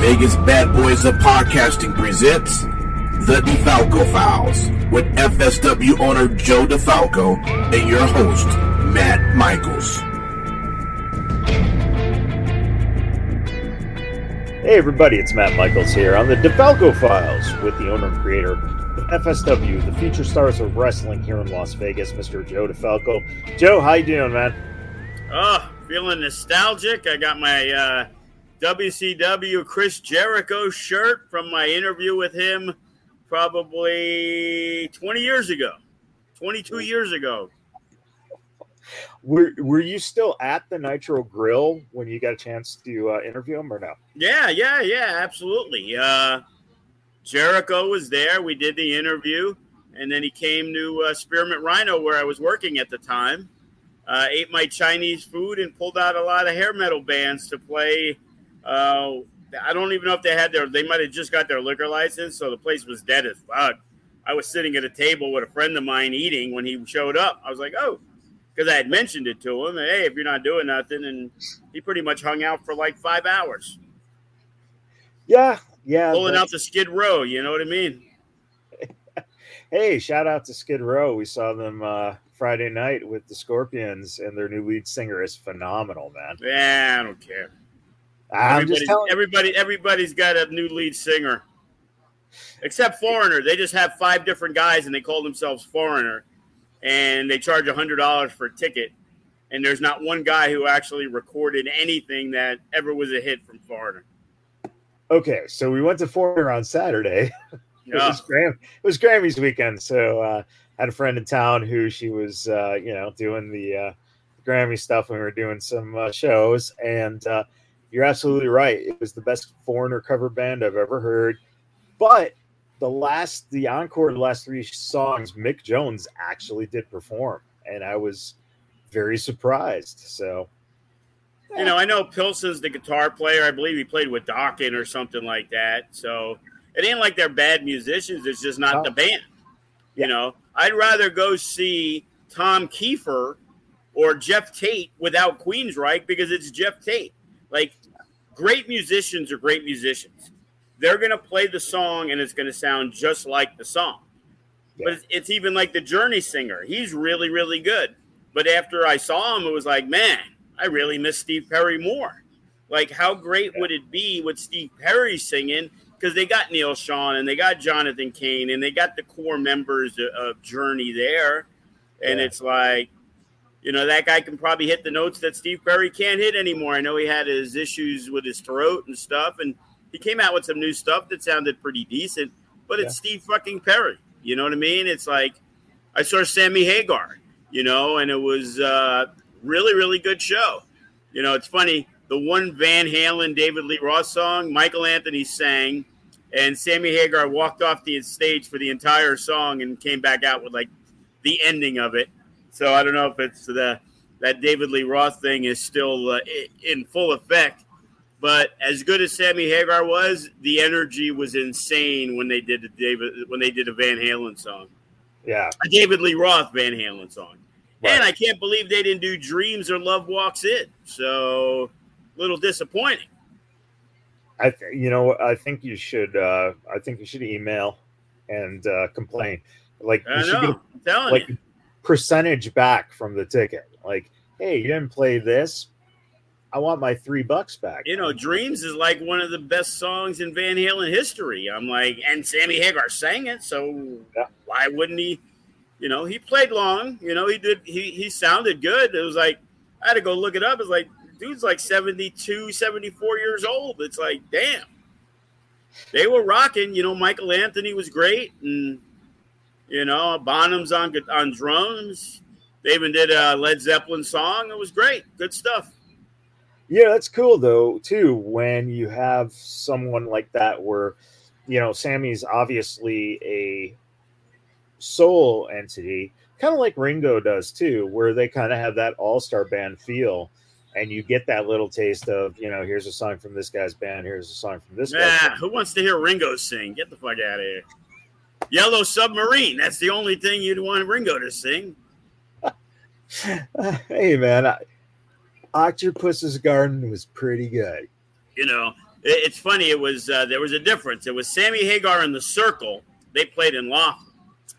Vegas Bad Boys of Podcasting presents The DeFalco Files with FSW owner Joe DeFalco and your host, Matt Michaels. Hey everybody, it's Matt Michaels here on the DeFalco Files with the owner and creator of FSW, the future stars of wrestling here in Las Vegas, Mr. Joe DeFalco. Joe, how you doing, man? Oh, feeling nostalgic. I got my uh, WCW Chris Jericho shirt from my interview with him probably 20 years ago, 22 years ago. Were Were you still at the Nitro Grill when you got a chance to uh, interview him, or no? Yeah, yeah, yeah, absolutely. Uh, Jericho was there. We did the interview, and then he came to uh, Spearmint Rhino, where I was working at the time. Uh, ate my Chinese food and pulled out a lot of hair metal bands to play. Uh, I don't even know if they had their. They might have just got their liquor license, so the place was dead as fuck. I was sitting at a table with a friend of mine eating when he showed up. I was like, "Oh," because I had mentioned it to him. Hey, if you're not doing nothing, and he pretty much hung out for like five hours. Yeah, yeah. Pulling out the Skid Row, you know what I mean? hey, shout out to Skid Row. We saw them uh, Friday night with the Scorpions, and their new lead singer is phenomenal, man. Yeah, I don't care. I'm just telling. everybody, everybody's got a new lead singer, except Foreigner. They just have five different guys, and they call themselves Foreigner, and they charge a hundred dollars for a ticket. And there's not one guy who actually recorded anything that ever was a hit from Foreigner. Okay, so we went to Foreigner on Saturday. it, Yeah. was Gram- it was Grammys weekend, so uh, I had a friend in town who she was, uh, you know, doing the uh, Grammy stuff when we were doing some uh, shows, and uh, you're absolutely right. It was the best Foreigner cover band I've ever heard. But the last, the encore, the last three songs, Mick Jones actually did perform, and I was very surprised. So, You know, I know Pilson's the guitar player. I believe he played with Dokken or something like that. So it ain't like they're bad musicians. It's just not Oh. the band. Yeah. You know, I'd rather go see Tom Keifer or Geoff Tate without Queensryche because it's Geoff Tate. Like, great musicians are great musicians. They're going to play the song and it's going to sound just like the song. But it's, it's even like the Journey singer. He's really, really good. But after I saw him, it was like, man, I really miss Steve Perry more. Like, how great would it be with Steve Perry singing? Because they got Neal Schon and they got Jonathan Cain and they got the core members of, of Journey there. And Yeah. it's like, you know, that guy can probably hit the notes that Steve Perry can't hit anymore. I know he had his issues with his throat and stuff, and he came out with some new stuff that sounded pretty decent, but it's Steve fucking Perry. You know what I mean? It's like I saw Sammy Hagar, you know, and it was uh, really, really good show. You know, it's funny. The one Van Halen, David Lee Roth song, Michael Anthony sang, and Sammy Hagar walked off the stage for the entire song and came back out with like the ending of it. So I don't know if it's the that David Lee Roth thing is still uh, in full effect. But as good as Sammy Hagar was, the energy was insane when they did a David when they did a Van Halen song, yeah, a David Lee Roth Van Halen song. Right. And I can't believe they didn't do Dreams or Love Walks In. So a little disappointing. I th- you know I think you should uh, I think you should email and uh, complain. Like I you should get know. I'm telling like you. Percentage back from the ticket. Like, hey, you didn't play this. I want my three bucks back. You know, Dreams is like one of the best songs in Van Halen history. I'm like, and Sammy Hagar sang it, so Yeah. why wouldn't he? You know, he played long. You know, he did. He he sounded good. It was like I had to go look it up. It's like dude's like 72, 74 years old. It's like, damn. They were rocking. You know, Michael Anthony was great, and you know, Bonham's on on drums. They even did a Led Zeppelin song. It was great. Good stuff. Yeah, that's cool though too. When you have someone like that, where you know, Sammy's obviously a soul entity, kind of like Ringo does too, where they kind of have that all star band feel. And you get that little taste of, you know, here's a song from this guy's band, here's a song from this Nah, who wants to hear Ringo sing? Get the fuck out of here. Yellow Submarine. That's the only thing you'd want Ringo to sing. hey, man, I, Octopus's Garden was pretty good. You know, it, it's funny. It was uh, there was a difference. It was Sammy Hagar and the Circle. They played in Laughlin,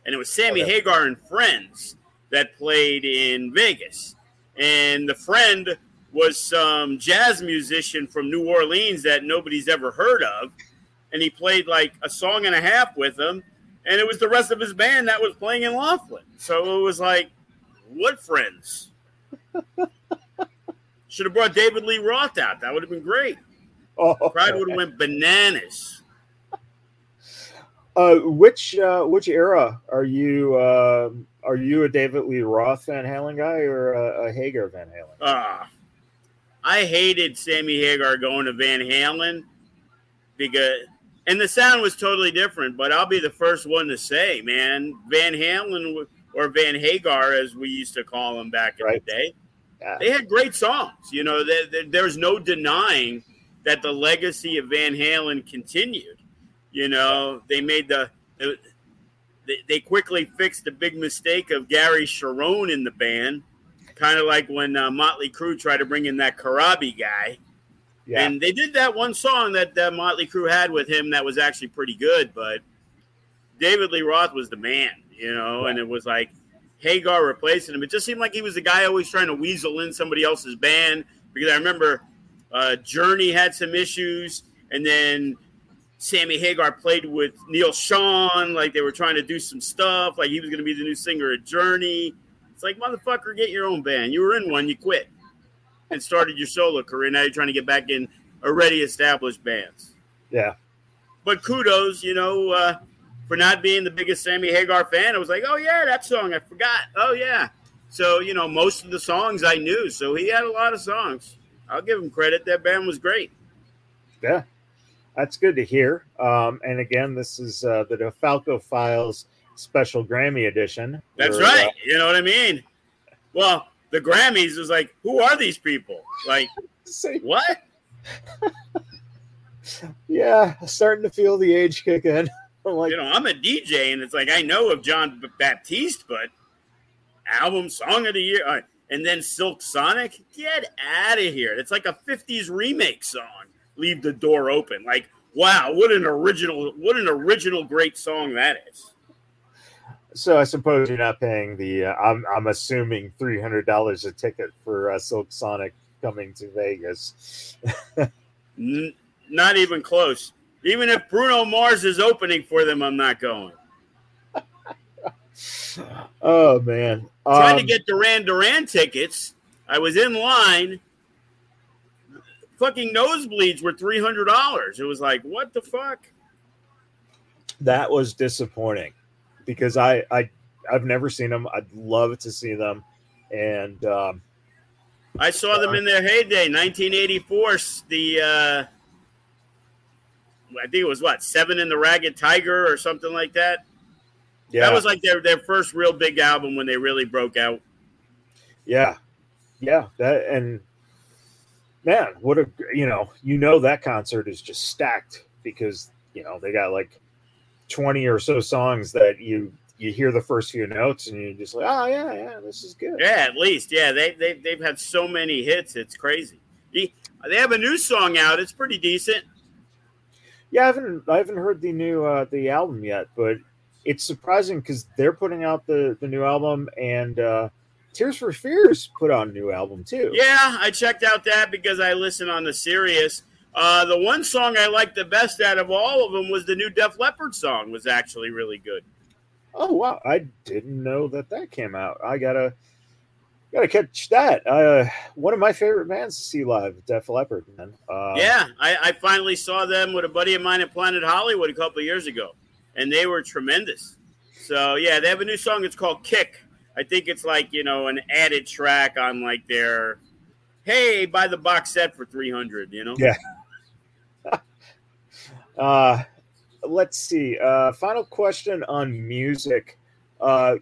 and it was Sammy Okay. Hagar and Friends that played in Vegas. And the friend was some jazz musician from New Orleans that nobody's ever heard of, and he played like a song and a half with them. And it was the rest of his band that was playing in Laughlin. So it was like, what friends? Should have brought David Lee Roth out. That would have been great. Oh, Pride would have went bananas. Uh, which uh, which era are you? Uh, are you a David Lee Roth Van Halen guy or a, a Hagar Van Halen? Ah, I hated Sammy Hagar going to Van Halen because, and the sound was totally different. But I'll be the first one to say, man, Van Halen or Van Hagar, as we used to call them back in Right. the day, Yeah. they had great songs. You know, there, there- there's no denying that the legacy of Van Halen continued. You know, they made the, the they, they quickly fixed the big mistake of Gary Cherone in the band, kind of like when uh, Motley Crue tried to bring in that Corabi guy. Yeah, And they did that one song that uh, Motley Crue had with him that was actually pretty good, but David Lee Roth was the man, you know, and it was like Hagar replacing him. It just seemed like he was the guy always trying to weasel in somebody else's band because I remember uh, Journey had some issues, and then Sammy Hagar played with Neal Schon, like they were trying to do some stuff, like he was going to be the new singer of Journey. It's like, motherfucker, get your own band. You were in one, you quit and started your solo career. Now you're trying to get back in already established bands. yeah, But kudos, you know, uh, for not being the biggest Sammy Hagar fan. I was like, oh, yeah, that song. I forgot. Oh, yeah. So, you know, most of the songs I knew. So he had a lot of songs. I'll give him credit. That band was great. yeah. That's good to hear. Um, and again, this is uh, the DeFalco Files special Grammy edition. That's uh, right. You know what I mean? Well, the Grammys was like, who are these people? Like, what? yeah, starting to feel the age kick in. I'm like, you know, I'm a DJ, and it's like I know of Jon Batiste, but album song of the year, uh, and then Silk Sonic, get out of here! It's like a '50s remake song. Leave the door open. Like, wow, what an original, what an original, great song that is. So I suppose you're not paying the. Uh, I'm I'm assuming three hundred dollars a ticket for uh, Silk Sonic coming to Vegas. N- not even close. Even if Bruno Mars is opening for them, I'm not going. Oh man, Trying to Um, get Duran Duran tickets. I was in line. Fucking nosebleeds were three hundred dollars. It was like, what the fuck? that was disappointing because I I I've never seen them. I'd love to see them, and um, I saw them in their heyday, 1984. The uh, I think it was what Seven in the Ragged Tiger or something like that. yeah, That was like their their first real big album when they really broke out. yeah, yeah. That and man, what a you know you know that concert is just stacked because you know they got like twenty or so songs that you you hear the first few notes and you're just like oh yeah yeah this is good Yeah, at least. Yeah, they they they've had so many hits. It's crazy. They have a new song out. It's pretty decent. Yeah, I haven't I haven't heard the new uh, the album yet, but it's surprising because they're putting out the the new album and uh, Tears for Fears put out a new album too. Yeah, I checked out that because I listen on the Sirius. Uh, the one song I liked the best out of all of them was the new Def Leppard song. Was actually really good. Oh wow, I didn't know that that came out. I gotta gotta catch that. Uh, one of my favorite bands to see live, Def Leppard. Man. Uh, yeah, I, I finally saw them with a buddy of mine at Planet Hollywood a couple of years ago, and they were tremendous. So yeah, they have a new song. It's called Kick. I think it's like you know an added track on like their hey buy the box set for three hundred. You know. Yeah. Uh, let's see. Uh, final question on music. Uh,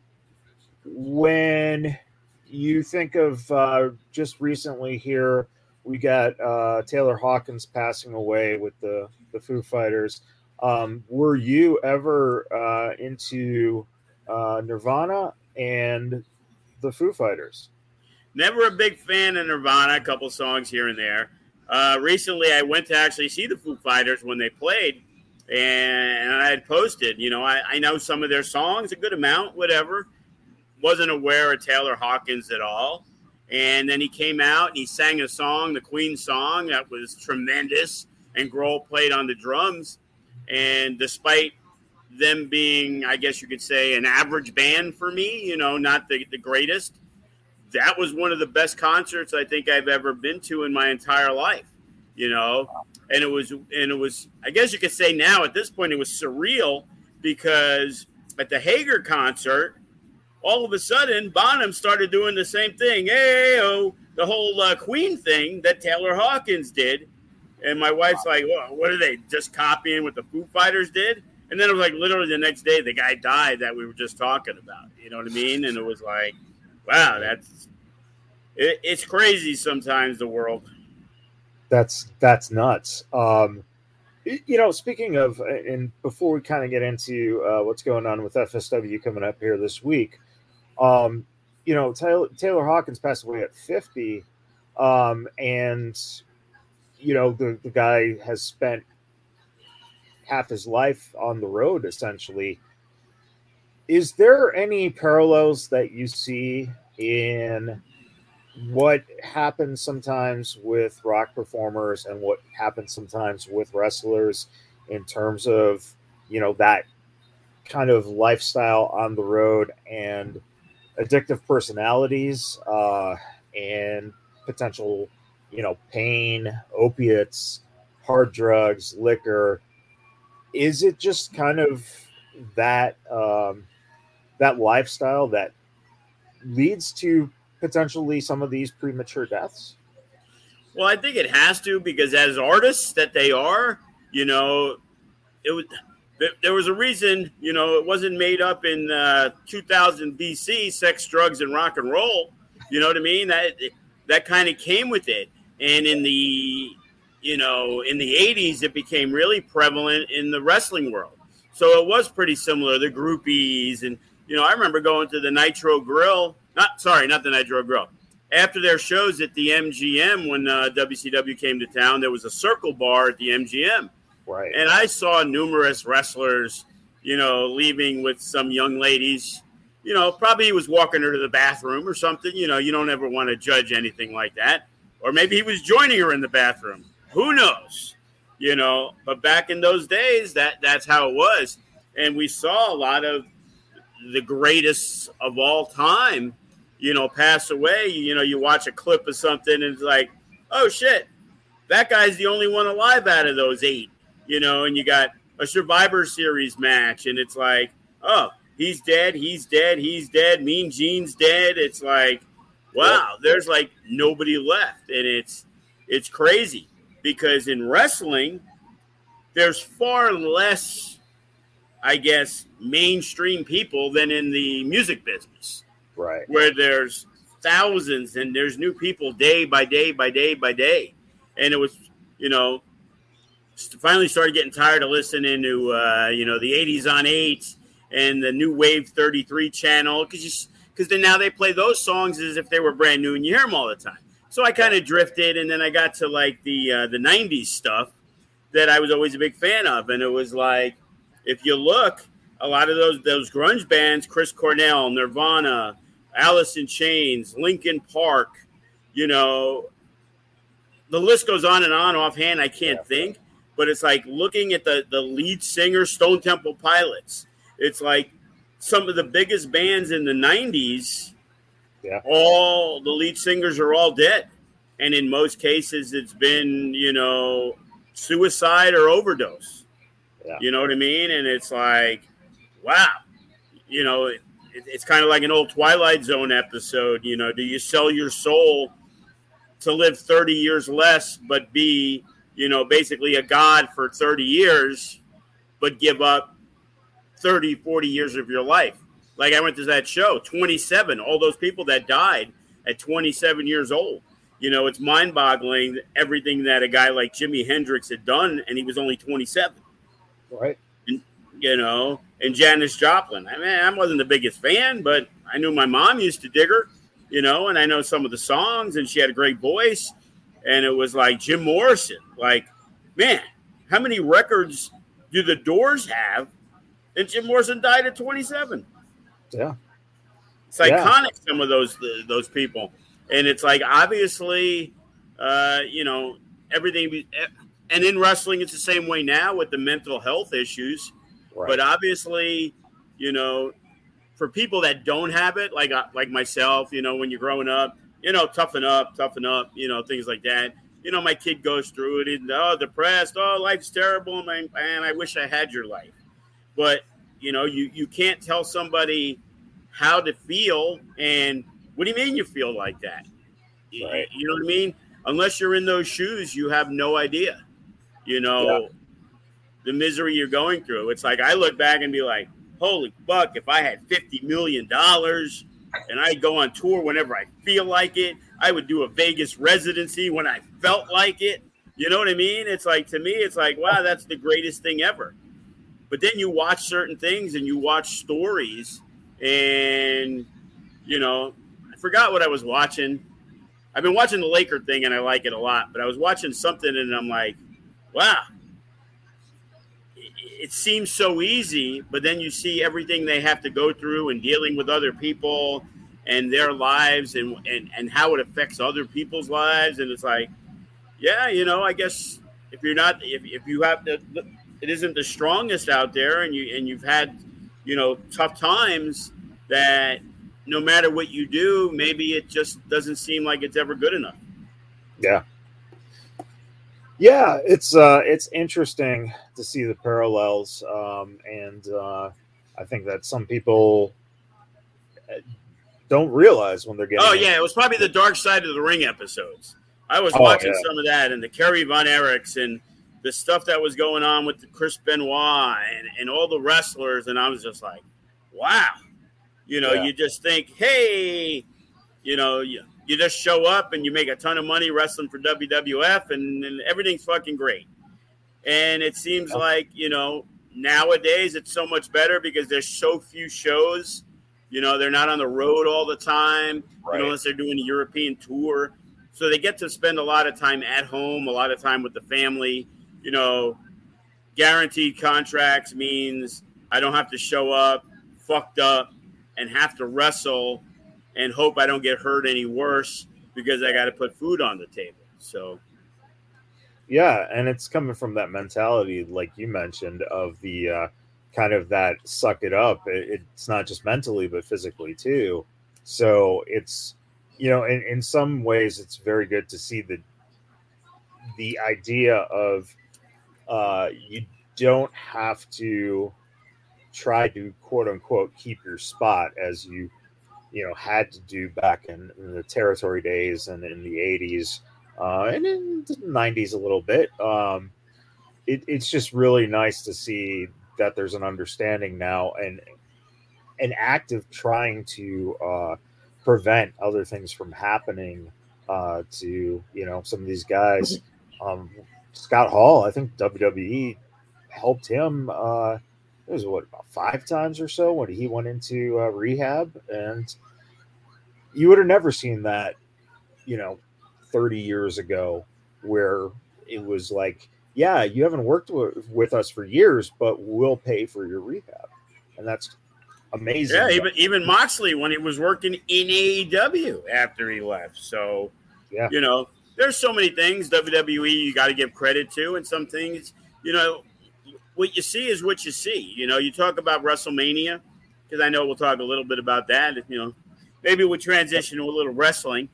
when you think of uh, just recently here, we got uh, Taylor Hawkins passing away with the the Foo Fighters. Um, were you ever uh, into uh, Nirvana and the Foo Fighters? Never a big fan of Nirvana. A couple songs here and there. Uh, recently, I went to actually see the Foo Fighters when they played, and I had posted. You know, I, I know some of their songs, a good amount, whatever. Wasn't aware of Taylor Hawkins at all. And then he came out and he sang a song, the Queen song, that was tremendous. And Grohl played on the drums. And despite them being, I guess you could say, an average band for me, you know, not the, the greatest, that was one of the best concerts I think I've ever been to in my entire life, you know. And it was, and it was, I guess you could say now at this point, it was surreal because at the Hagar concert, all of a sudden Bonham started doing the same thing. Hey, oh, the whole uh, Queen thing that Taylor Hawkins did. And my wife's like, well, what are they just copying what the Foo Fighters did? And then it was like literally the next day, the guy died that we were just talking about. You know what I mean? And it was like, wow, that's it, it's crazy sometimes the world. That's that's nuts. Um, you know, speaking of, and before we kind of get into uh, what's going on with FSW coming up here this week, um, you know, Taylor, Taylor Hawkins passed away at 50. Um, and, you know, the, the guy has spent half his life on the road essentially. Is there any parallels that you see in what happens sometimes with rock performers and what happens sometimes with wrestlers in terms of, you know, that kind of lifestyle on the road and addictive personalities uh, and potential, you know, pain, opiates, hard drugs, liquor. Is it just kind of that um, that lifestyle that leads to potentially some of these premature deaths? Well, I think it has to because as artists that they are, you know, it was there was a reason, you know, it wasn't made up in uh, 2000 BC, sex, drugs, and rock and roll. You know what I mean? That that kind of came with it. And in the, you know, in the 80s, it became really prevalent in the wrestling world. So it was pretty similar. The groupies and you know, I remember going to the Nitro Grill. Not sorry, not the Nitro Grill. After their shows at the MGM when uh, WCW came to town, there was a circle bar at the MGM Right. And I saw numerous wrestlers, you know, leaving with some young ladies. You know, probably he was walking her to the bathroom or something. You know, you don't ever want to judge anything like that. Or maybe he was joining her in the bathroom. Who knows? You know, but back in those days, that that's how it was. And we saw a lot of the greatest of all time, you know, pass away. You know, you watch a clip of something and it's like, oh shit, that guy's the only one alive out of those eight you know, and you got a Survivor Series match, and it's like, oh, he's dead, he's dead, he's dead. Mean Gene's dead. It's like, wow, there's like nobody left, and it's it's crazy because in wrestling, there's far less, I guess, mainstream people than in the music business, right? Where there's thousands and there's new people day by day by day by day, and it was, you know, finally started getting tired of listening to uh, you know the 80s on 8 and the new wave 33 channel because just because then now they play those songs as if they were brand new and you hear them all the time. So i kind of drifted and then i got to like the uh, the 90s stuff that i was always a big fan of. And it was like if you look a lot of those those grunge bands chris cornell nirvana alice in chains linkin park you know the list goes on and on offhand i can't yeah. think but it's like looking at the the lead singer Stone Temple Pilots. It's like some of the biggest bands in the 90s. Yeah. All the lead singers are all dead. And in most cases it's been, you know, suicide or overdose. Yeah. You know what I mean? And it's like, wow. You know, it, it's kind of like an old Twilight Zone episode. You know, do you sell your soul to live 30 years less, but be you know, basically a god for 30 years, but give up 30, 40 years of your life. Like I went to that show, 27, all those people that died at 27 years old. You know, it's mind boggling everything that a guy like Jimi Hendrix had done, and he was only 27. Right. You know, and Janis Joplin. I mean, I wasn't the biggest fan, but I knew my mom used to dig her, you know, and I know some of the songs, and she had a great voice. And it was like Jim Morrison. Like, man, how many records do the Doors have? And Jim Morrison died at 27. Yeah. It's iconic, yeah. some of those those people. And it's like, obviously, uh, you know, everything. And in wrestling, it's the same way now with the mental health issues. Right. But obviously, you know, for people that don't have it, like uh, like myself, you know, when you're growing up, you know, toughen up, toughen up, you know, things like that. You know, my kid goes through it, and oh, depressed, oh, life's terrible, man, man, I wish I had your life. But you know, you you can't tell somebody how to feel, and what do you mean you feel like that? Right. You know what I mean? Unless you're in those shoes, you have no idea. You know, yeah. The misery you're going through. It's like I look back and be like, holy fuck, if I had $50 million and I'd go on tour whenever I feel like it, I would do a Vegas residency when I felt like it. You know what I mean? It's like, to me, it's like, wow, that's the greatest thing ever. But then you watch certain things and you watch stories, and, you know, I forgot what I was watching. I've been watching the Laker thing and I like it a lot, but I was watching something and I'm like, wow, it seems so easy, but then you see everything they have to go through and dealing with other people and their lives and, and, and how it affects other people's lives. And it's like, yeah, you know, I guess if you're not, if, if you have the, it isn't the strongest out there and you, and you've had, you know, tough times that no matter what you do, maybe it just doesn't seem like it's ever good enough. Yeah. Yeah, it's uh, it's interesting to see the parallels, um, and uh, I think that some people uh, don't realize when they're getting. Oh yeah, it was probably the Dark Side of the Ring episodes. I was oh, watching yeah. some of that, and the Kerry Von Erichs and the stuff that was going on with the Chris Benoit and, and all the wrestlers, and I was just like, wow, you know, yeah. you just think, hey, you know, you you just show up and you make a ton of money wrestling for WWF and, and everything's fucking great. And it seems yeah. like, you know, nowadays it's so much better because there's so few shows. You know, they're not on the road all the time, right. you know, unless they're doing a European tour. So they get to spend a lot of time at home, a lot of time with the family. You know, guaranteed contracts means I don't have to show up fucked up and have to wrestle and hope I don't get hurt any worse because I got to put food on the table. So, yeah, and it's coming from that mentality, like you mentioned, of the uh, kind of that suck it up. It, it's not just mentally, but physically too. So it's you know, in, in some ways, it's very good to see the the idea of uh, you don't have to try to quote unquote keep your spot as you you know had to do back in, in the territory days and in the 80s uh, and in the 90s a little bit. Um, it, it's just really nice to see that there's an understanding now and an active trying to uh, prevent other things from happening uh, to you know some of these guys. Um, scott hall i think wwe helped him uh, it was what about five times or so when he went into uh, rehab, and you would have never seen that, you know, thirty years ago, where it was like, yeah, you haven't worked w- with us for years, but we'll pay for your rehab, and that's amazing. Yeah, even even Moxley when he was working in AEW after he left. So, yeah, you know, there's so many things WWE you got to give credit to, and some things, you know, what you see is what you see. You know, you talk about WrestleMania because I know we'll talk a little bit about that. You know, maybe we'll transition to a little wrestling.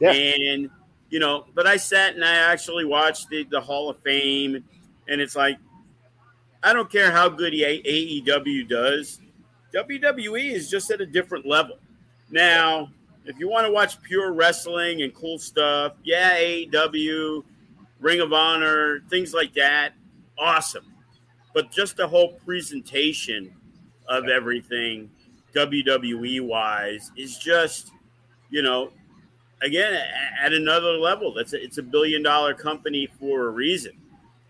Yeah. And you know, but I sat and I actually watched the, the Hall of Fame, and it's like I don't care how good AEW does. WWE is just at a different level. Now, if you want to watch pure wrestling and cool stuff, yeah, AEW, Ring of Honor, things like that, awesome. But just the whole presentation of everything WWE wise is just, you know, again at another level. That's a, it's a billion dollar company for a reason,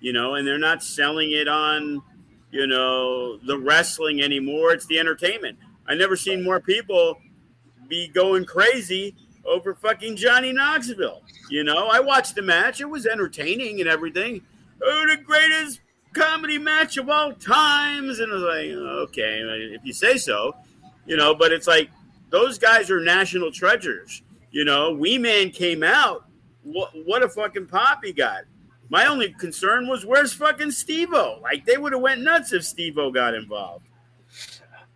you know, and they're not selling it on, you know, the wrestling anymore. It's the entertainment. I never seen more people be going crazy over fucking Johnny Knoxville. You know, I watched the match. It was entertaining and everything. Oh, the greatest comedy match of all times. And I was like, okay, if you say so, you know, but it's like those guys are national treasures. You know, Wee Man came out. What, what a fucking pop he got. My only concern was where's fucking Steve-O? Like they would have went nuts if Steve-O got involved.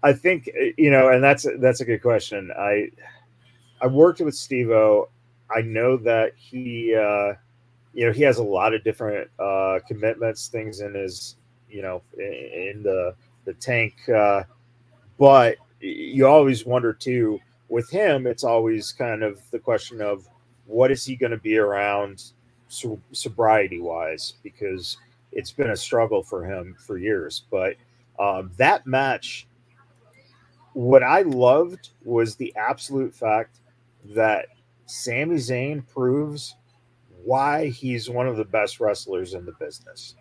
I think you know, and that's that's a good question. I I worked with Steve-O. I know that he uh you know he has a lot of different uh commitments, things in his you know in, in the the tank uh but you always wonder too with him it's always kind of the question of what is he going to be around sobriety wise because it's been a struggle for him for years but um, that match what i loved was the absolute fact that Sami Zayn proves why he's one of the best wrestlers in the business.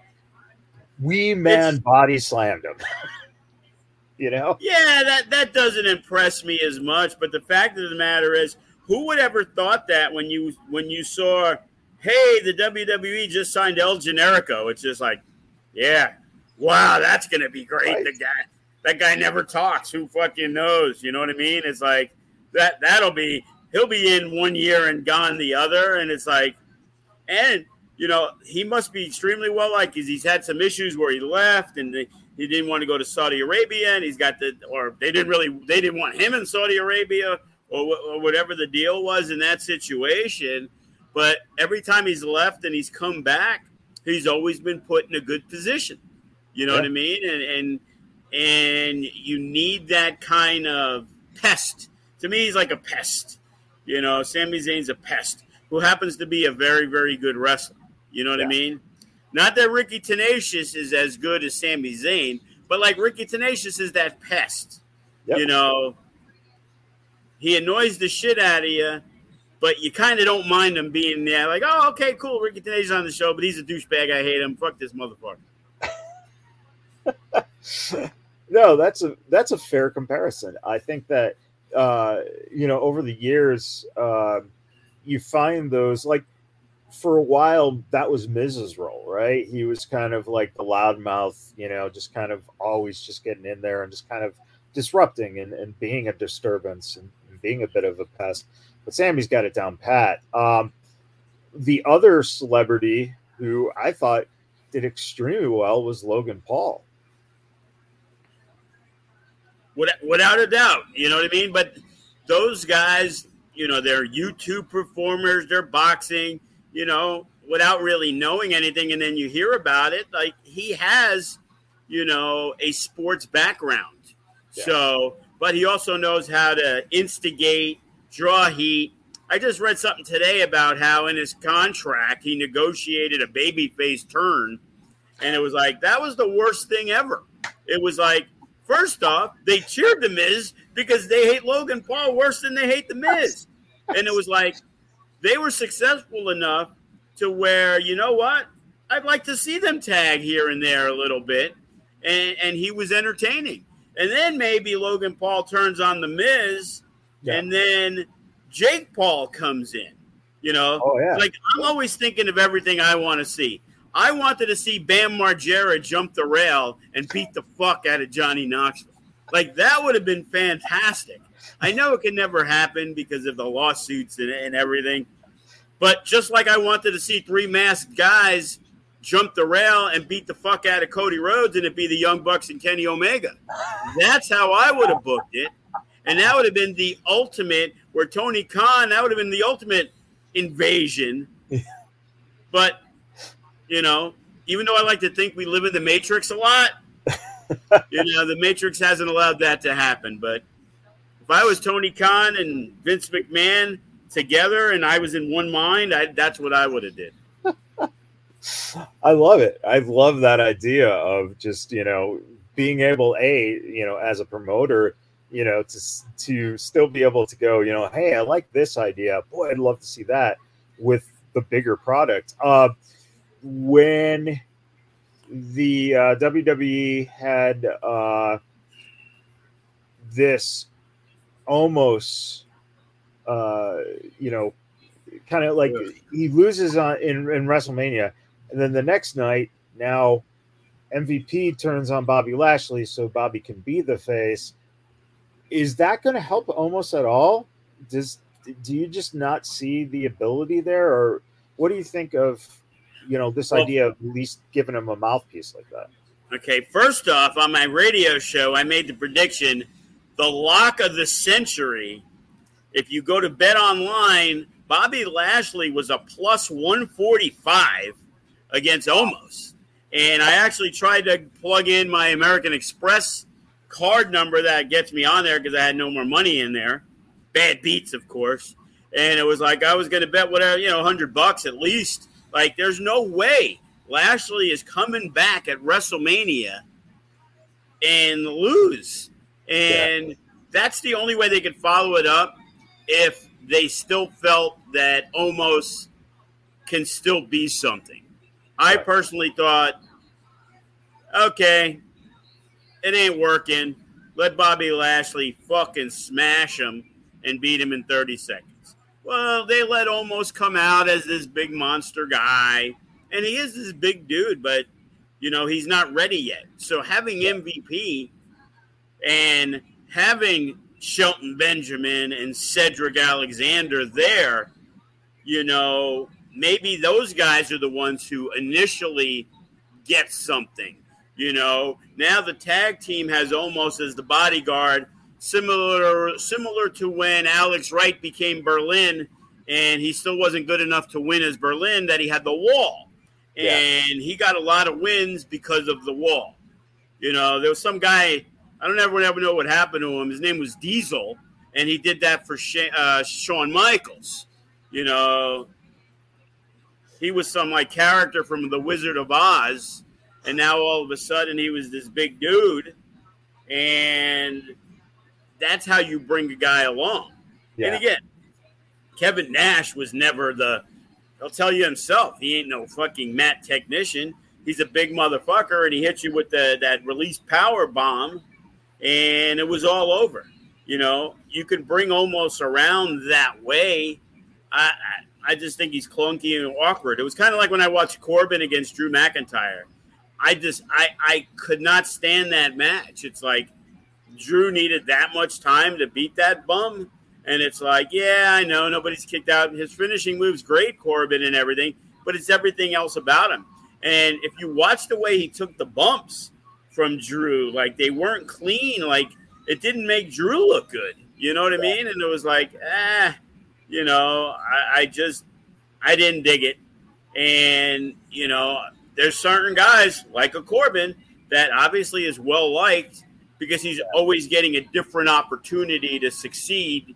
Wee Man it's, body slammed him. you know? Yeah, that that doesn't impress me as much. But the fact of the matter is, who would ever thought that when you when you saw, hey, the WWE just signed El Generico? It's just like, yeah, wow, that's gonna be great. Right. The guy that guy never talks. Who fucking knows? You know what I mean? It's like that that'll be he'll be in one year and gone the other, and it's like, and you know he must be extremely well liked because he's had some issues where he left and he didn't want to go to Saudi Arabia, and he's got the or they didn't really they didn't want him in Saudi Arabia or, or whatever the deal was in that situation. But every time he's left and he's come back, he's always been put in a good position. You know yeah. what I mean? And and and you need that kind of pest. To me, he's like a pest. You know, Sami Zayn's a pest who happens to be a very, very good wrestler. You know what yeah. I mean? Not that Ricky Tenacious is as good as Sami Zayn, but like Ricky Tenacious is that pest. Yep. You know, he annoys the shit out of you, but you kind of don't mind him being there. Like, oh, okay, cool. Ricky Tenacious on the show, but he's a douchebag. I hate him. Fuck this motherfucker. no, that's a that's a fair comparison. I think that uh, you know, over the years, uh, you find those like for a while that was Miz's role, right? He was kind of like the loudmouth, you know, just kind of always just getting in there and just kind of disrupting and, and being a disturbance and, and being a bit of a pest. But Sami's got it down pat. Um, the other celebrity who I thought did extremely well was Logan Paul without a doubt. You know what I mean? But those guys, you know, they're YouTube performers, they're boxing, you know, without really knowing anything. And then you hear about it. Like he has, you know, a sports background. Yeah. So, but he also knows how to instigate, draw heat. I just read something today about how in his contract he negotiated a babyface turn. And it was like, that was the worst thing ever. It was like, First off, they cheered the Miz because they hate Logan Paul worse than they hate the Miz. And it was like they were successful enough to where, you know what? I'd like to see them tag here and there a little bit. And, and he was entertaining. And then maybe Logan Paul turns on the Miz, yeah. and then Jake Paul comes in. You know, oh, yeah. like I'm always thinking of everything I want to see. I wanted to see Bam Margera jump the rail and beat the fuck out of Johnny Knoxville. Like that would have been fantastic. I know it can never happen because of the lawsuits and, and everything, but just like I wanted to see three masked guys jump the rail and beat the fuck out of Cody Rhodes and it be the Young Bucks and Kenny Omega. That's how I would have booked it. And that would have been the ultimate, where Tony Khan, that would have been the ultimate invasion. But you know, even though I like to think we live in the Matrix a lot, you know, the Matrix hasn't allowed that to happen. But if I was Tony Khan and Vince McMahon together and I was in one mind, I, that's what I would have did. I love it. I love that idea of just you know being able a you know as a promoter you know to to still be able to go you know hey I like this idea boy I'd love to see that with the bigger product. Uh, when the uh, WWE had uh, this Omos uh, you know kind of like he loses on in, in WrestleMania, and then the next night now MVP turns on Bobby Lashley so Bobby can be the face. Is that going to help Omos at all? Does do you just not see the ability there, or what do you think of you know this well, idea of at least giving him a mouthpiece like that? Okay, first off, on my radio show, I made the prediction: the lock of the century. If you go to Bet Online, Bobby Lashley was a plus one forty five against Omos. And I actually tried to plug in my American Express card number that gets me on there because I had no more money in there. Bad beats, of course. And it was like I was going to bet whatever, you know, 100 bucks at least. Like, there's no way Lashley is coming back at WrestleMania and lose. And yeah. that's the only way they could follow it up if they still felt that Omos can still be something. I personally thought, okay, it ain't working. Let Bobby Lashley fucking smash him and beat him in 30 seconds. Well, they let Omos come out as this big monster guy, and he is this big dude, but you know he's not ready yet. So having MVP and having Shelton Benjamin and Cedric Alexander there, you know, maybe those guys are the ones who initially get something. You know, now the tag team has almost as the bodyguard, similar similar to when Alex Wright became Berlin, and he still wasn't good enough to win as Berlin. That he had the wall, yeah. and he got a lot of wins because of the wall. You know, there was some guy I don't ever ever know what happened to him. His name was Diesel, and he did that for uh, Shawn Michaels. You know, he was some like character from The Wizard of Oz, and now all of a sudden he was this big dude, and that's how you bring a guy along. Yeah. And again, Kevin Nash was never the. He'll tell you himself. He ain't no fucking mat technician. He's a big motherfucker, and he hits you with the that release power bomb, and it was all over. You know, you can bring Omos around that way. I, I just think he's clunky and awkward. It was kind of like when I watched Corbin against Drew McIntyre. I just I I could not stand that match. It's like Drew needed that much time to beat that bum, and it's like, yeah, I know nobody's kicked out. His finishing moves great, Corbin and everything, but it's everything else about him. And if you watch the way he took the bumps from Drew, like they weren't clean, like it didn't make Drew look good. You know what I mean? And it was like, ah. Eh, you know, I, I just I didn't dig it. And, you know, there's certain guys like a Corbin that obviously is well liked because he's always getting a different opportunity to succeed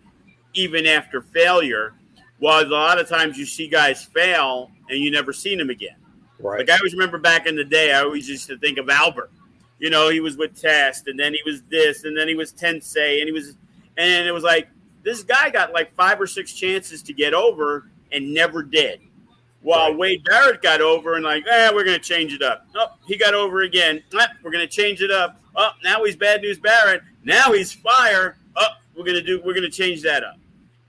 even after failure. While a lot of times you see guys fail and you never seen them again. Right. Like I always remember back in the day, I always used to think of Albert. You know, he was with Test, and then he was this, and then he was Tensai, and he was, and it was like this guy got like five or six chances to get over and never did. While right. Wade Barrett got over and like, eh, we're going to change it up. Oh, he got over again. Eh, we're going to change it up. Oh, now he's bad news Barrett. Now he's fire. Oh, we're going to do. We're to change that up.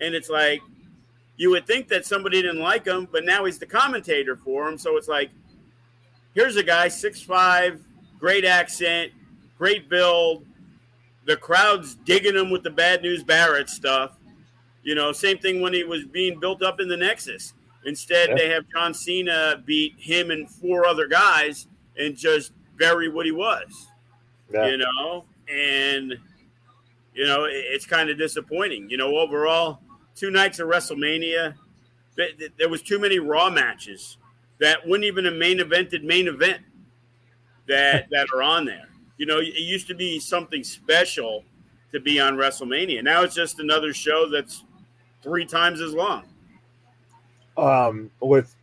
And it's like, you would think that somebody didn't like him, but now he's the commentator for him. So it's like, here's a guy, six five, great accent, great build, the crowd's digging him with the bad news Barrett stuff. You know, same thing when he was being built up in the Nexus. Instead, yeah. they have John Cena beat him and four other guys and just bury what he was. Yeah. You know, and you know it's kind of disappointing. You know, overall, two nights of WrestleMania, there was too many Raw matches that wouldn't even a main evented main event that that are on there. You know, it used to be something special to be on WrestleMania. Now it's just another show that's three times as long. Um, with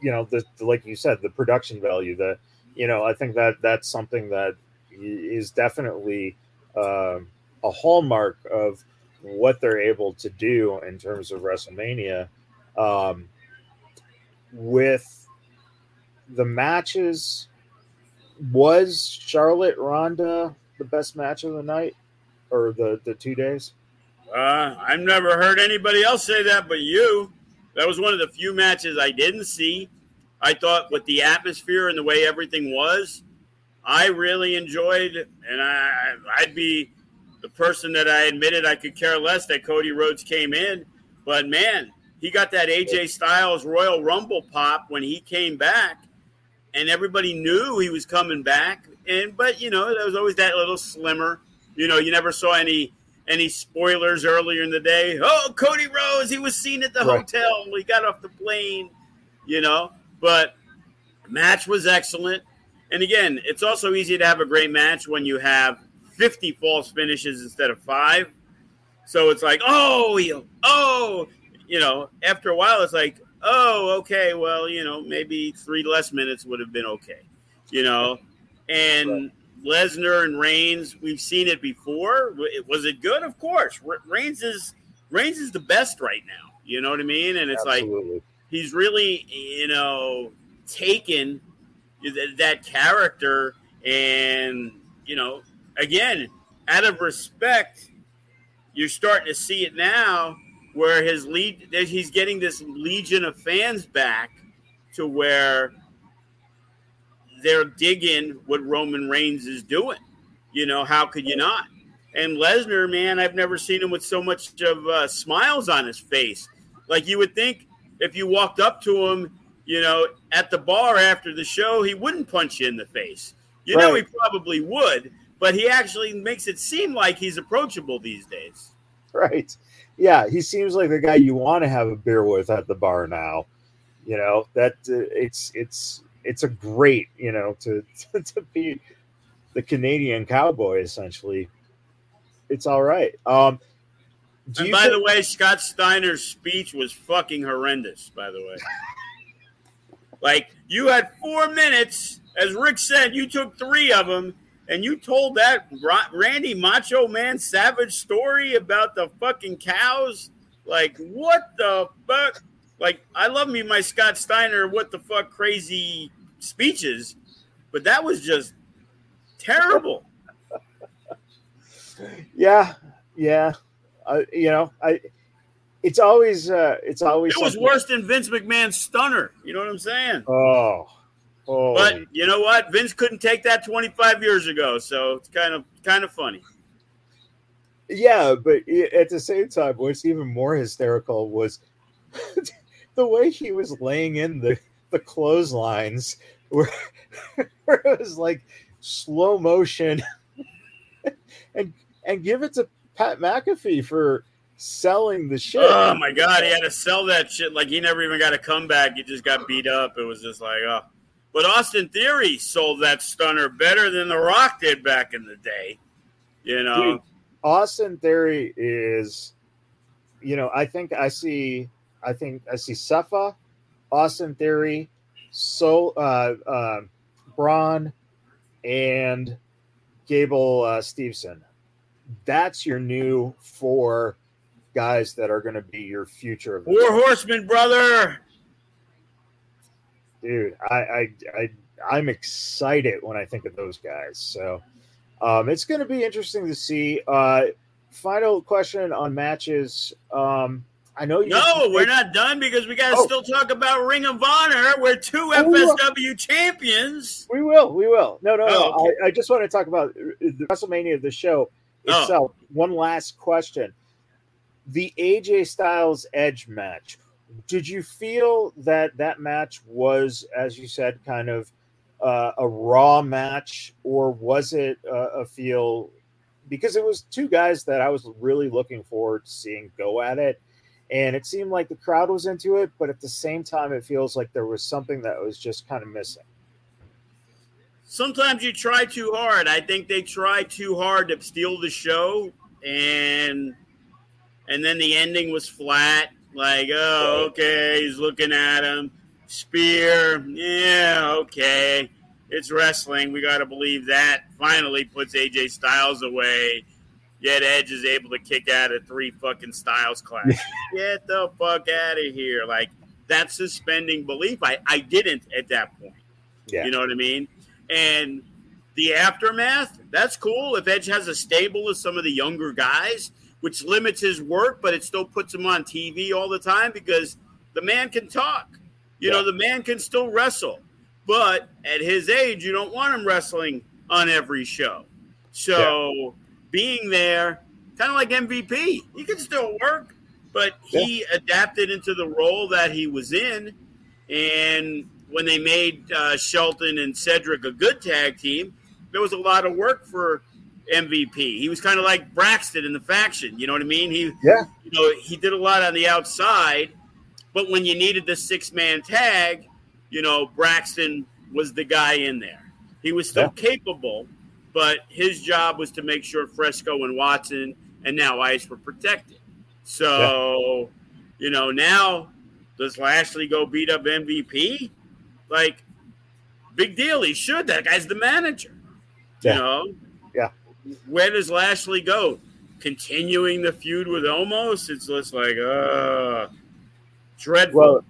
you know, the, the like you said, the production value. The you know, I think that that's something that is definitely uh, a hallmark of what they're able to do in terms of WrestleMania. Um, with the matches, was Charlotte Ronda the best match of the night or the the two days? Uh, I've never heard anybody else say that but you. That was one of the few matches I didn't see. I thought with the atmosphere and the way everything was, I really enjoyed, and I, I'd be the person that I admitted I could care less that Cody Rhodes came in. But man, he got that AJ Styles Royal Rumble pop when he came back, and everybody knew he was coming back. And but you know, there was always that little slimmer. You know, you never saw any any spoilers earlier in the day. Oh, Cody Rhodes, he was seen at the right. hotel. He got off the plane. You know, but match was excellent. And again, it's also easy to have a great match when you have 50 false finishes instead of five. So it's like, oh, oh, you know, after a while, it's like, oh, okay, well, you know, maybe three less minutes would have been okay, you know. And Lesnar and Reigns, we've seen it before. Was it good? Of course. Reigns is Reigns is the best right now. You know what I mean? And it's Absolutely. like he's really, you know, taken that character and you know again out of respect you're starting to see it now where his lead he's getting this legion of fans back to where they're digging what Roman Reigns is doing. You know, how could you not? And Lesnar, man, I've never seen him with so much of uh, smiles on his face. Like you would think if you walked up to him you know, at the bar after the show, he wouldn't punch you in the face. You right. know, he probably would, but he actually makes it seem like he's approachable these days. Right. Yeah, he seems like the guy you want to have a beer with at the bar now. You know that uh, it's it's it's a great you know to, to to be the Canadian cowboy essentially. It's all right. Um, and by think- the way, Scott Steiner's speech was fucking horrendous. By the way. Like you had four minutes, as Rick said, you took three of them, and you told that Randy Macho Man Savage story about the fucking cows. Like what the fuck? Like I love me my Scott Steiner what the fuck crazy speeches, but that was just terrible. yeah, yeah. Uh, you know, I it's always uh, it's always it was worse than Vince McMahon's stunner. You know what I'm saying? Oh, oh. But you know what? Vince couldn't take that 25 years ago, so it's kind of kind of funny. Yeah, but at the same time, what's even more hysterical was the way he was laying in the the clotheslines, where, where it was like slow motion, and and give it to Pat McAfee for selling the shit. Oh my god, he had to sell that shit like he never even got a comeback. He just got beat up. It was just like, oh. But Austin Theory sold that stunner better than The Rock did back in the day. You know, Dude, Austin Theory is, you know, I think I see, I think I see Sepha, Austin Theory, so uh, uh, Braun, and Gable uh, Steveson. That's your new four guys that are going to be your future. Four horsemen, brother. Dude, I, I, I, I'm excited when I think of those guys. So, um, it's going to be interesting to see. Uh, final question on matches. Um, I know you. No, we're not done because we got to oh. still talk about Ring of Honor. We're two oh, FSW champions. We will. We will. No, no, oh, no. Okay. I, I, just want to talk about the WrestleMania of the show oh. itself. One last question the AJ Styles Edge match. Did you feel that that match was, as you said, kind of uh, a raw match, or was it uh, a feel? Because it was two guys that I was really looking forward to seeing go at it, and it seemed like the crowd was into it, but at the same time, it feels like there was something that was just kind of missing. Sometimes you try too hard. I think they tried too hard to steal the show, and and then the ending was flat. Like, oh, okay, he's looking at him. Spear, yeah, okay. It's wrestling. We got to believe that. Finally puts AJ Styles away. Yet Edge is able to kick out of three fucking Styles Clash. Get the fuck out of here. Like, that's suspending belief. I, I didn't at that point. Yeah. You know what I mean? And the aftermath, that's cool. If Edge has a stable of some of the younger guys, which limits his work, but it still puts him on TV all the time because the man can talk. You yeah. know, the man can still wrestle. But at his age, you don't want him wrestling on every show. So yeah. being there, kind of like MVP, he can still work, but he yeah. adapted into the role that he was in. And when they made uh, Shelton and Cedric a good tag team, there was a lot of work for MVP. He was kind of like Braxton in the faction. You know what I mean? He, yeah. You know, he did a lot on the outside, but when you needed the six man tag, you know, Braxton was the guy in there. He was still yeah. capable, but his job was to make sure Fresco and Watson and now Ice were protected. So, yeah. you know, now does Lashley go beat up MVP? Like, big deal. He should. That guy's the manager. Yeah. You know? Where does Lashley go? Continuing the feud with Omos? It's just like, uh, dreadful. Well,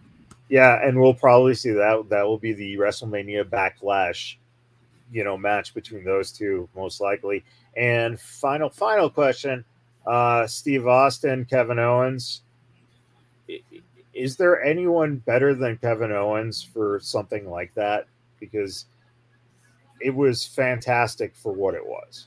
yeah, and we'll probably see that. That will be the WrestleMania Backlash, you know, match between those two, most likely. And final, final question: uh, Steve Austin, Kevin Owens. Is there anyone better than Kevin Owens for something like that? Because it was fantastic for what it was.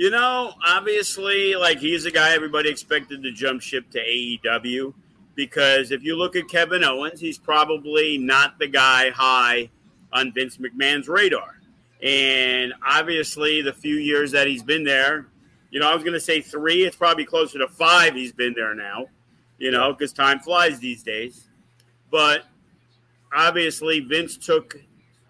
You know, obviously, like he's a guy everybody expected to jump ship to AEW because if you look at Kevin Owens, he's probably not the guy high on Vince McMahon's radar. And obviously, the few years that he's been there, you know, I was going to say three, it's probably closer to five he's been there now, you know, because time flies these days. But obviously, Vince took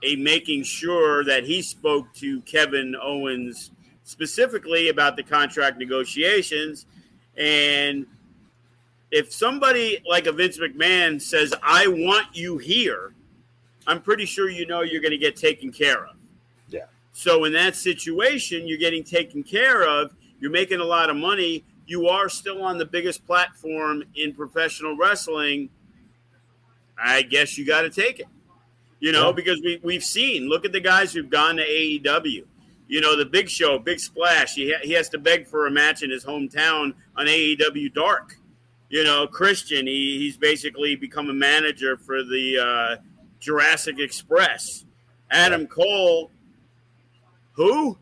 a making sure that he spoke to Kevin Owens specifically about the contract negotiations. And if somebody like a Vince McMahon says, I want you here, I'm pretty sure you know you're going to get taken care of. Yeah. So in that situation, you're getting taken care of, you're making a lot of money, you are still on the biggest platform in professional wrestling. I guess you got to take it. You know, yeah. because we, we've seen, look at the guys who've gone to AEW. You know, the big show, big splash. He, ha- he has to beg for a match in his hometown on AEW Dark you know, Christian, he, he's basically become a manager for the uh, Jurassic Express. Adam Cole, who?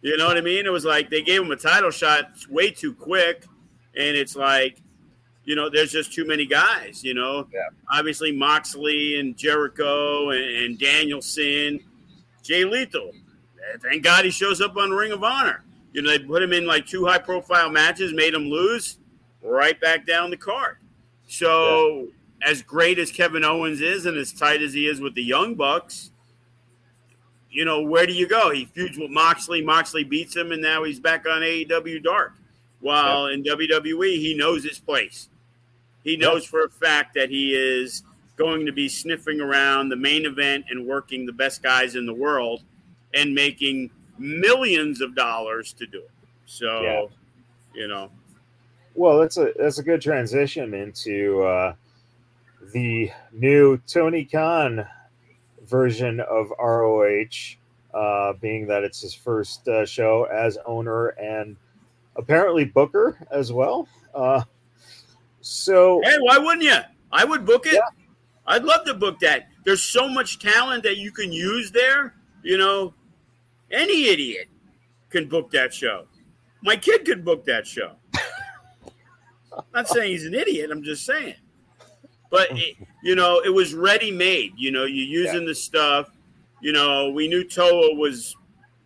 You know what I mean? It was like they gave him a title shot way too quick. And it's like, you know, there's just too many guys, you know. Yeah. Obviously, Moxley and Jericho and, and Danielson, Jay Lethal. Thank God he shows up on Ring of Honor. You know, they put him in like two high profile matches, made him lose right back down the card. So, yeah. as great as Kevin Owens is and as tight as he is with the Young Bucks, you know, where do you go? He feuds with Moxley. Moxley beats him, and now he's back on AEW Dark. While yeah. in WWE, he knows his place. He knows yeah. for a fact that he is going to be sniffing around the main event and working the best guys in the world and making millions of dollars to do it. So, you know, well, that's a that's a good transition into uh, the new Tony Khan version of ROH, uh, being that it's his first uh, show as owner and apparently Booker as well. Uh, so, hey, why wouldn't you? I would book it. Yeah. I'd love to book that. There's so much talent that you can use there. You know, any idiot can book that show. My kid could book that show. I'm not saying he's an idiot. I'm just saying. But it, you know, it was ready made. You know, you're using yeah. the stuff. You know, we knew Toa was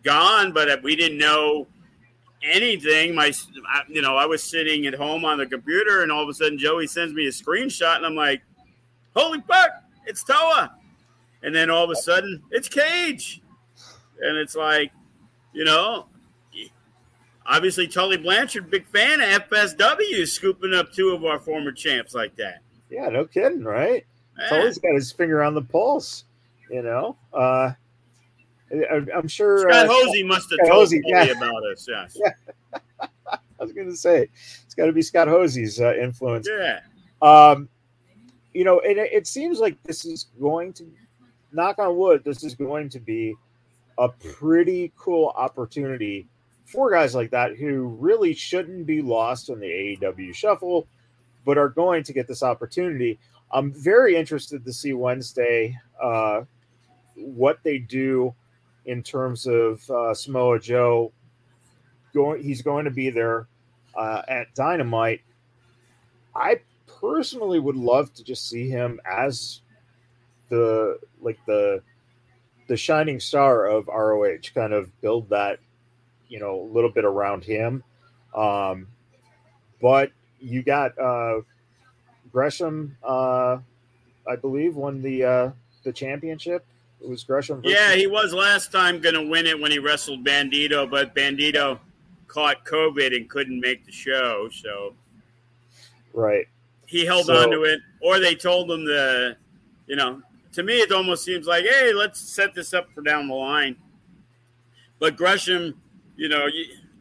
gone, but we didn't know anything. My, you know, I was sitting at home on the computer, and all of a sudden Joey sends me a screenshot, and I'm like, "Holy fuck, it's Toa!" And then all of a sudden, it's Cage, and it's like, you know, obviously Tully Blanchard, big fan of FSW, scooping up two of our former champs like that. Yeah, no kidding, right? It's always got his finger on the pulse. You know, uh, I, am sure Scott uh, Hosey must have Scott told Hosey, yeah. about us. Yes. Yeah. I was going to say it's got to be Scott Hosey's uh, influence. Yeah. Um, you know, it, it seems like this is going to, knock on wood, this is going to be a pretty cool opportunity for guys like that who really shouldn't be lost in the AEW shuffle, but are going to get this opportunity. I'm very interested to see Wednesday uh, what they do in terms of uh, Samoa Joe. Going, he's going to be there uh, at Dynamite. I personally would love to just see him as the like the the shining star of ROH, kind of build that, you know, a little bit around him. Um, but you got uh, Gresham, uh, I believe, won the uh, the championship. It was Gresham. Yeah, he was last time going to win it when he wrestled Bandito, but Bandito caught COVID and couldn't make the show. So, right, he held so, on to it, or they told him the, you know, to me it almost seems like, hey, let's set this up for down the line. But Gresham, you know,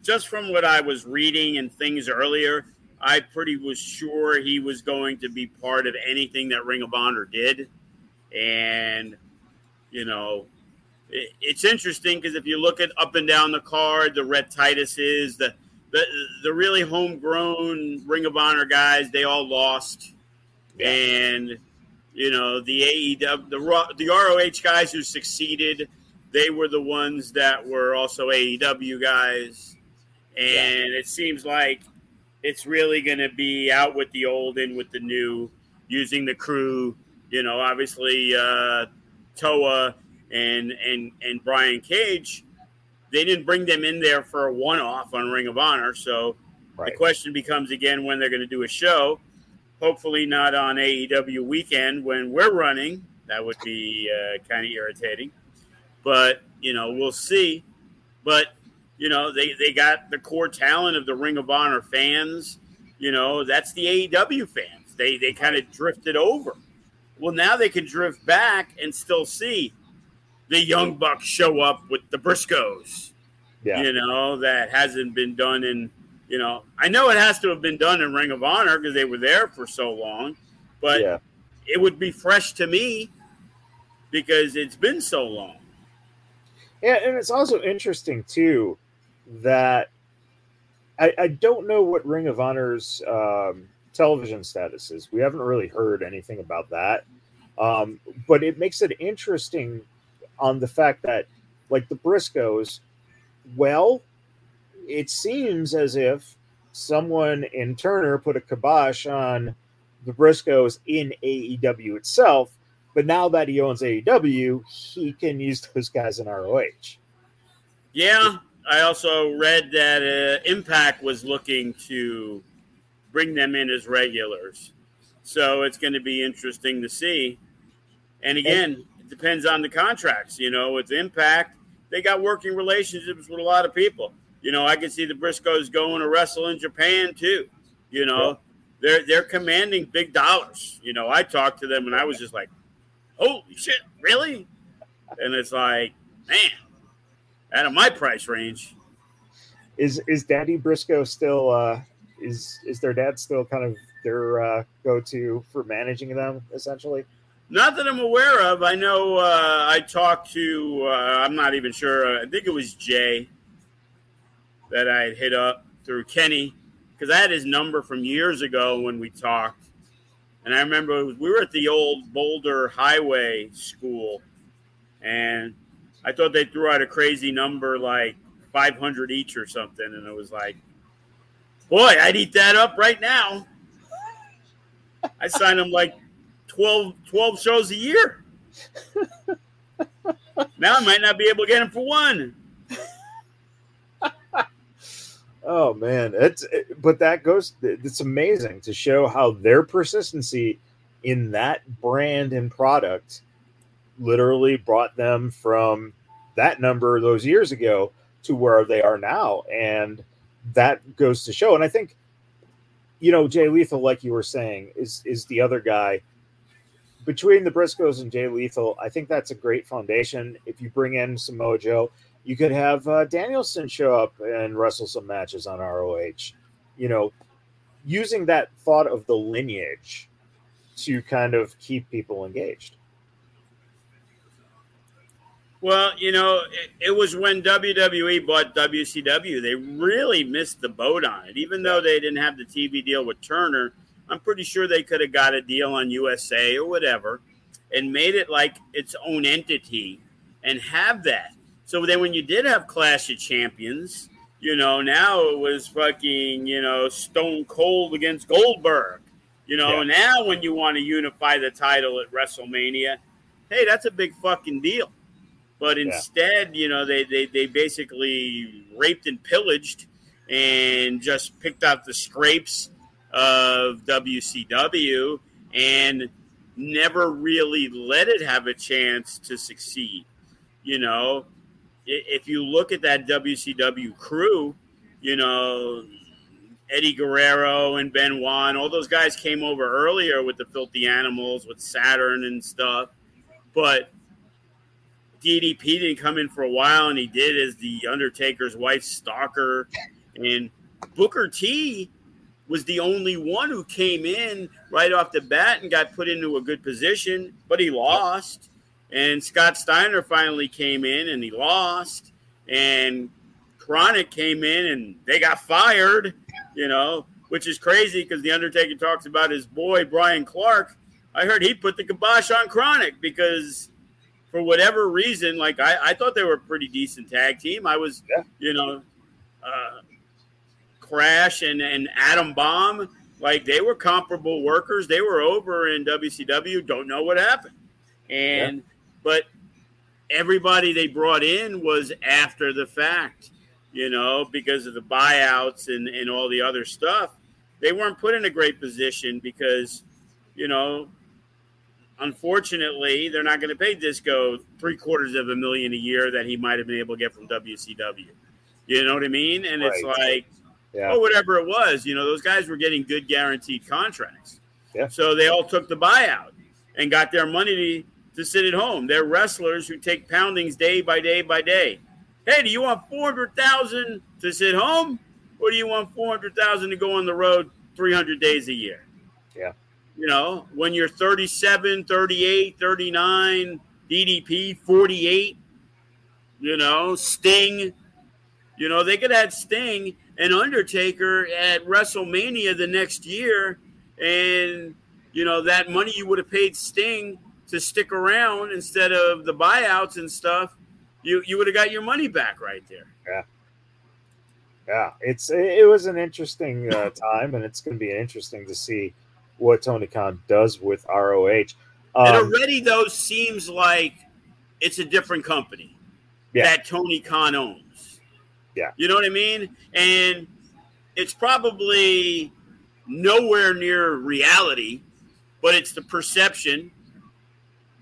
just from what I was reading and things earlier, I pretty was sure he was going to be part of anything that Ring of Honor did, and you know, it, it's interesting because if you look at up and down the card, the Red Titus is the the the really homegrown Ring of Honor guys, they all lost, yeah. and you know the AEW the the ROH guys who succeeded, they were the ones that were also AEW guys, and yeah. it seems like it's really going to be out with the old in with the new, using the crew. You know, obviously uh, Toa and and and Brian Cage they didn't bring them in there for a one off on Ring of Honor. So right. the question becomes again when they're going to do a show. Hopefully, not on AEW weekend when we're running. That would be uh, kind of irritating. But, you know, we'll see. But, you know, they, they got the core talent of the Ring of Honor fans. You know, that's the AEW fans. They, they kind of drifted over. Well, now they can drift back and still see the Young Bucks show up with the Briscoes. Yeah. You know, that hasn't been done in, you know, I know it has to have been done in Ring of Honor because they were there for so long, but yeah. it would be fresh to me because it's been so long. Yeah, and it's also interesting too that I, I don't know what Ring of Honor's um, television status is. We haven't really heard anything about that. Um, but it makes it interesting on the fact that, like the Briscoes, well, it seems as if someone in Turner put a kibosh on the Briscoes in AEW itself. But now that he owns AEW, he can use those guys in ROH. Yeah, I also read that uh, Impact was looking to bring them in as regulars. So it's going to be interesting to see. And again, it depends on the contracts. You know, with Impact, they got working relationships with a lot of people. You know, I can see the Briscoes going to wrestle in Japan too. You know, they're they're commanding big dollars. You know, I talked to them and I was just like, "Holy shit, really?" And it's like, man, out of my price range. Is is Daddy Briscoe still? uh Is is their dad still kind of their uh, go to for managing them essentially? Not that I'm aware of. I know uh, I talked to, uh, I'm not even sure, I think it was Jay that I had hit up through Kenny because I had his number from years ago when we talked. And I remember we were at the old Boulder Highway School, and I thought they threw out a crazy number like 500 each or something. And it was like, boy, I'd eat that up right now. I signed them like 12, 12 shows a year. now I might not be able to get him for one. Oh man, it's it, but that goes. It's amazing to show how their persistency in that brand and product literally brought them from that number those years ago to where they are now, and that goes to show. And I think, you know, Jay Lethal, like you were saying, is is the other guy between the Briscoes and Jay Lethal, I think that's a great foundation. If you bring in Samoa Joe, you could have uh, Danielson show up and wrestle some matches on ROH. You know, using that thought of the lineage to kind of keep people engaged. Well, you know, it, it, was when WWE bought WCW. They really missed the boat on it. Even though they didn't have the TV deal with Turner, I'm pretty sure they could have got a deal on USA or whatever and made it like its own entity and have that. So then when you did have Clash of Champions, you know, now it was fucking, you know, Stone Cold against Goldberg. You know, yeah. now when you want to unify the title at WrestleMania, hey, that's a big fucking deal. But instead, yeah. you know, they, they, they basically raped and pillaged and just picked out the scrapes of WCW and never really let it have a chance to succeed. You know, if you look at that WCW crew, you know, Eddie Guerrero and Benoit and all those guys came over earlier with the Filthy Animals, with Saturn and stuff. But DDP didn't come in for a while, and he did as the Undertaker's wife stalker. And Booker T was the only one who came in right off the bat and got put into a good position, but he lost. And Scott Steiner finally came in and he lost. And Chronic came in and they got fired, you know, which is crazy because The Undertaker talks about his boy, Bryan Clark. I heard he put the kibosh on Chronic because for whatever reason, like I, I thought they were a pretty decent tag team. I was, yeah. you know, uh, Crush and, and Adam Bomb, like they were comparable workers. They were over in WCW. Don't know what happened. And, yeah. But everybody they brought in was after the fact, you know, because of the buyouts and, and all the other stuff. They weren't put in a great position because, you know, unfortunately, they're not going to pay Disco three quarters of a million a year that he might have been able to get from WCW. You know what I mean? And right. it's like, yeah. oh, whatever it was, you know, those guys were getting good guaranteed contracts. Yeah. So they all took the buyout and got their money to, sit at home. They're wrestlers who take poundings day by day by day. Hey, do you want 400,000 to sit home or do you want 400,000 to go on the road 300 days a year? Yeah. You know, when you're 37, 38, 39, DDP 48, you know, Sting, you know, they could add Sting and Undertaker at WrestleMania the next year. And, you know, that money you would have paid Sting to stick around instead of the buyouts and stuff, you, you would have got your money back right there. Yeah. Yeah. It's, it was an interesting uh, time and it's going to be interesting to see what Tony Khan does with ROH. Um, it already though seems like it's a different company yeah. that Tony Khan owns. Yeah, you know what I mean. And it's probably nowhere near reality, but it's the perception.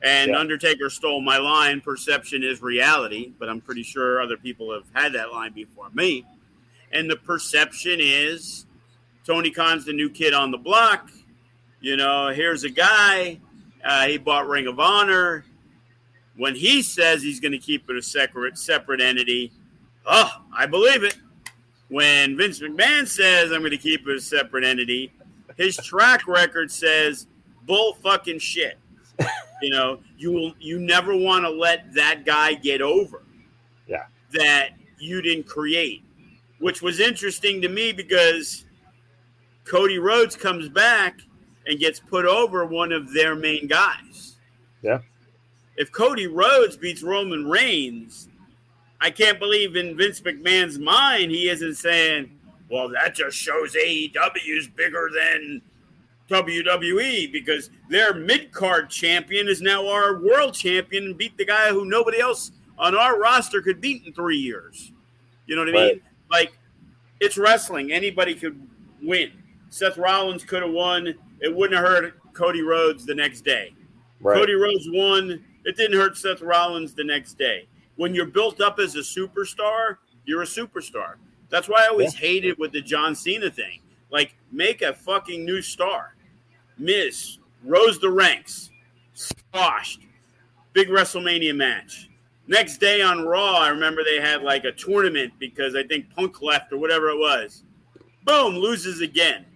And yeah. Undertaker stole my line. Perception is reality, but I'm pretty sure other people have had that line before me. And the perception is Tony Khan's the new kid on the block you know, here's a guy, uh, he bought Ring of Honor. When he says he's going to keep it a separate separate entity, oh, I believe it. When Vince McMahon says I'm going to keep it a separate entity, his track record says bull fucking shit. You know, you will you never want to let that guy get over. Yeah. That you didn't create, which was interesting to me because Cody Rhodes comes back and gets put over one of their main guys. Yeah. If Cody Rhodes beats Roman Reigns, I can't believe in Vince McMahon's mind he isn't saying, well, that just shows AEW is bigger than WWE because their mid card champion is now our world champion and beat the guy who nobody else on our roster could beat in three years. You know what I right. mean? Like, it's wrestling. Anybody could win. Seth Rollins could have won it wouldn't have hurt Cody Rhodes the next day. Right. Cody Rhodes won. It didn't hurt Seth Rollins the next day. When you're built up as a superstar, you're a superstar. That's why I always yeah. hated with the John Cena thing. Like, make a fucking new star. Miz rose the ranks. squashed. Big WrestleMania match. Next day on Raw, I remember they had like a tournament because I think Punk left or whatever it was. Boom, loses again.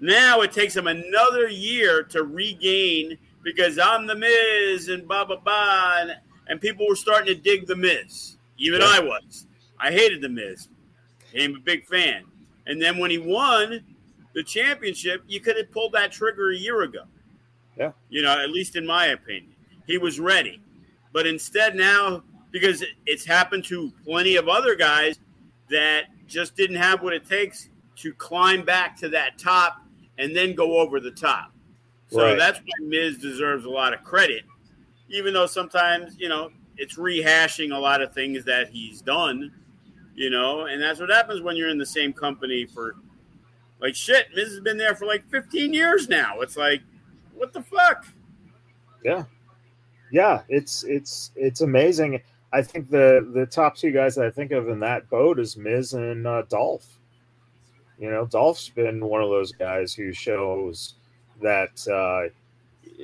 Now it takes him another year to regain because I'm the Miz and blah blah blah, and, and people were starting to dig the Miz. Even yeah. I was. I hated the Miz. Became a big fan. And then when he won the championship, you could have pulled that trigger a year ago. Yeah. You know, at least in my opinion. He was ready. But instead now, because it's happened to plenty of other guys that just didn't have what it takes to climb back to that top and then go over the top. So right. that's why Miz deserves a lot of credit, even though sometimes, you know, it's rehashing a lot of things that he's done, you know, and that's what happens when you're in the same company for like shit. Miz has been there for like 15 years now. It's like, what the fuck? Yeah. Yeah, it's it's it's amazing. I think the the top two guys that I think of in that boat is Miz and uh, Dolph. You know, Dolph's been one of those guys who shows that uh,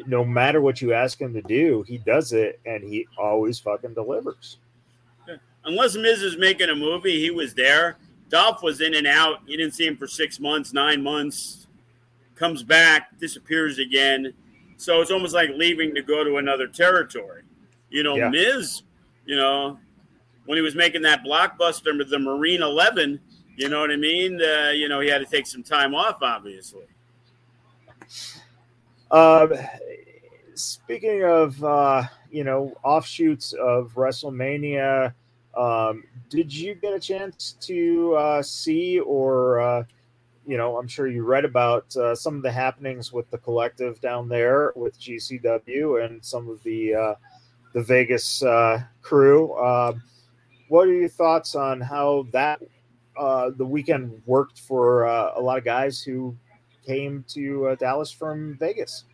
no matter what you ask him to do, he does it, and he always fucking delivers. Unless Miz is making a movie, he was there. Dolph was in and out. You didn't see him for six months, nine months. Comes back, disappears again. So it's almost like leaving to go to another territory. You know, yeah. Miz, you know, when he was making that blockbuster with the Marine 11, you know what I mean? Uh, you know, he had to take some time off, obviously. Um, speaking of, uh, you know, offshoots of WrestleMania, um, did you get a chance to uh, see or, uh, you know, I'm sure you read about uh, some of the happenings with the collective down there with GCW and some of the uh, the Vegas uh, crew. Um, what are your thoughts on how that uh, the weekend worked for a lot of guys who came to Dallas from Vegas.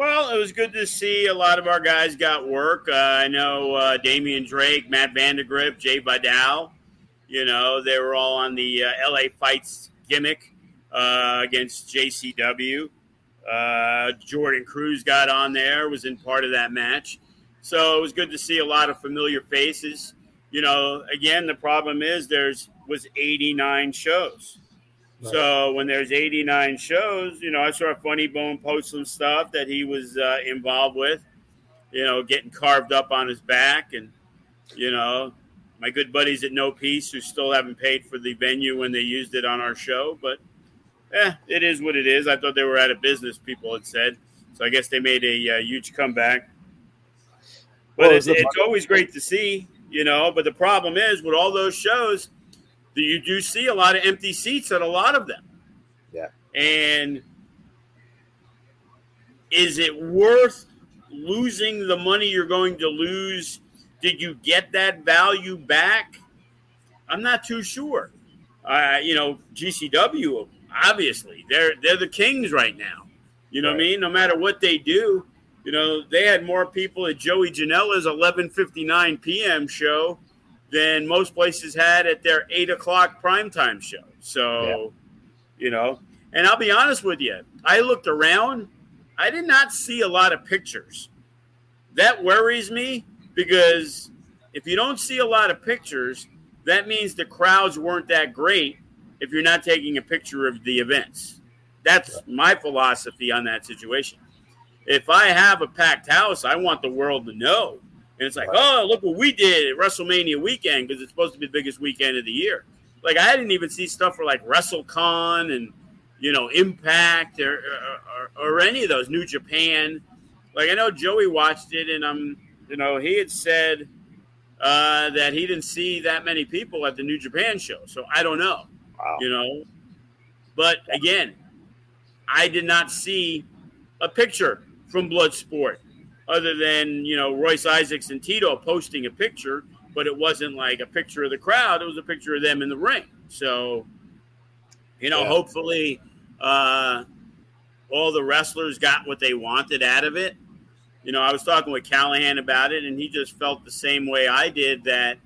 Well, it was good to see a lot of our guys got work. Uh, I know uh, Damian Drake, Matt Vandagriff, Jay Vidal. You know, they were all on the uh, LA Fights gimmick uh, against JCW. Uh, Jordan Cruz got on there, was in part of that match. So it was good to see a lot of familiar faces you know, again, the problem is there's was 89 shows. Right. So when there's 89 shows, you know, I saw Funny Bone post some stuff that he was uh, involved with, you know, getting carved up on his back, and you know, my good buddies at No Peace who still haven't paid for the venue when they used it on our show, but eh, it is what it is. I thought they were out of business. People had said, so I guess they made a uh, huge comeback. But well, it's, it's always great to see you know. But the problem is with all those shows, you do see a lot of empty seats at a lot of them. Yeah. And is it worth losing the money you're going to lose? Did you get that value back? I'm not too sure. Uh, you know, GCW obviously they're they're the kings right now. You know right. what I mean? No matter what they do, you know, they had more people at Joey Janela's 11:59 p.m. show than most places had at their eight o'clock primetime show. So, yeah. you know, and I'll be honest with you, I looked around, I did not see a lot of pictures. That worries me because if you don't see a lot of pictures, that means the crowds weren't that great if you're not taking a picture of the events. That's my philosophy on that situation if I have a packed house, I want the world to know. And it's like, right. oh, look what we did at WrestleMania weekend because it's supposed to be the biggest weekend of the year. Like I didn't even see stuff for like WrestleCon and you know Impact or, or, or any of those New Japan. Like I know Joey watched it, and um, you know, he had said uh, that he didn't see that many people at the New Japan show. So I don't know, wow. you know. But again, I did not see a picture from Bloodsport, other than you know Royce Isaacs and Tito posting a picture, but it wasn't like a picture of the crowd; it was a picture of them in the ring. So, you know, yeah. hopefully, uh, all the wrestlers got what they wanted out of it. You know, I was talking with Callahan about it, and he just felt the same way I did. That,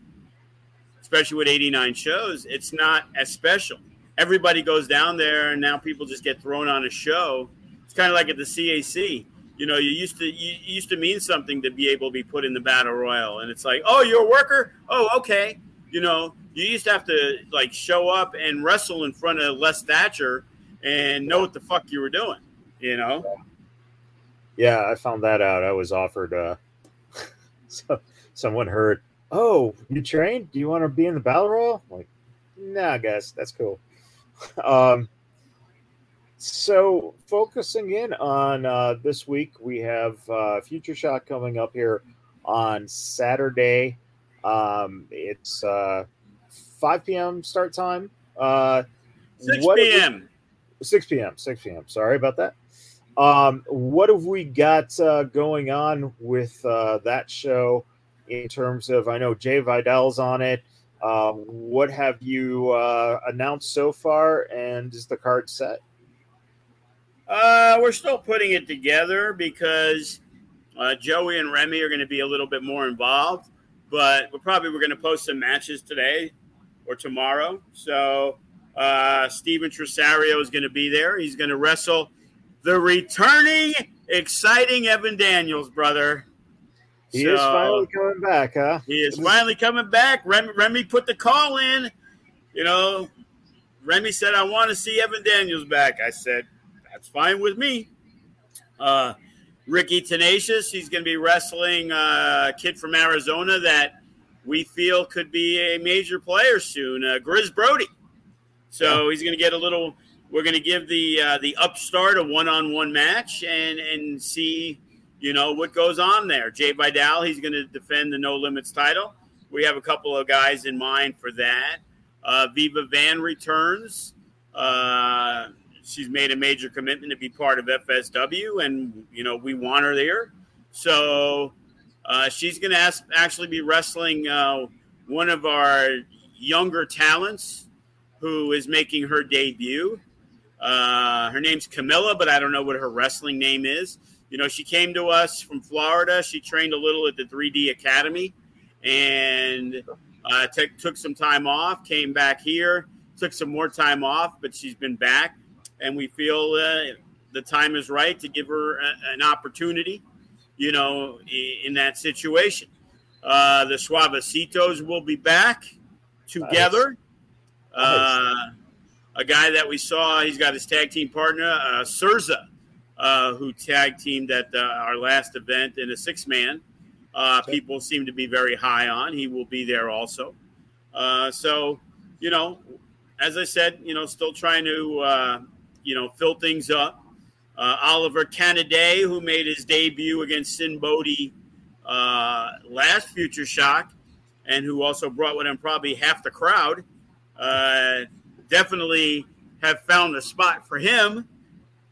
especially with 89 shows, it's not as special. Everybody goes down there, and now people just get thrown on a show. It's kind of like at the CAC you know, you used to you used to mean something to be able to be put in the battle royal, and it's like, oh, you're a worker. Oh, okay. You know, you used to have to like show up and wrestle in front of Les Thatcher and know what the fuck you were doing. You know. Yeah, I found that out. I was offered. uh so someone heard, "Oh, you trained? Do you want to be in the battle royal?" I'm like, nah, guys, that's cool. um, so focusing in on uh, this week, we have uh, Future Shock coming up here on Saturday. Um, it's uh, 5 p.m. start time. Uh, 6 p.m. 6 p.m. 6 p.m. Sorry about that. Um, what have we got uh, going on with uh, that show in terms of? I know Jay Vidal's on it. Uh, what have you uh, announced so far, and is the card set? Uh, we're still putting it together because uh, Joey and Remy are going to be a little bit more involved, but we're probably we're going to post some matches today or tomorrow. So uh, Steven Tresario is going to be there. He's going to wrestle the returning, exciting Evan Daniels, brother. He so, is finally coming back, huh? He is finally coming back. Remy, Remy put the call in. You know, Remy said, I want to see Evan Daniels back. I said, that's fine with me. Uh, Ricky Tenacious, he's going to be wrestling uh, a kid from Arizona that we feel could be a major player soon, uh, Grizz Brody. So yeah. he's going to get a little. We're going to give the uh, the upstart a one on one match and and see, you know, what goes on there. Jay Vidal, he's going to defend the No Limits title. We have a couple of guys in mind for that. Uh, Viva Van returns. Uh, she's made a major commitment to be part of FSW, and you know we want her there. So uh, she's going to actually be wrestling uh, one of our younger talents who is making her debut. Uh, her name's Camilla, but I don't know what her wrestling name is. You know, she came to us from Florida. She trained a little at the 3D Academy and uh, t- took some time off, came back here, took some more time off, but she's been back and we feel uh, the time is right to give her a, an opportunity, you know, in, in that situation. Uh, the Suavecitos will be back together. Nice. Uh, a guy that we saw, he's got his tag team partner, uh, Surza, uh, who tag teamed at uh, our last event in a six man. Uh, people seem to be very high on. He will be there also. Uh, so, you know, as I said, you know, still trying to uh, you know, fill things up. Uh, Oliver Canaday, who made his debut against Sinn Bodhi uh, last Future Shock, and who also brought with him probably half the crowd, uh, definitely have found a spot for him,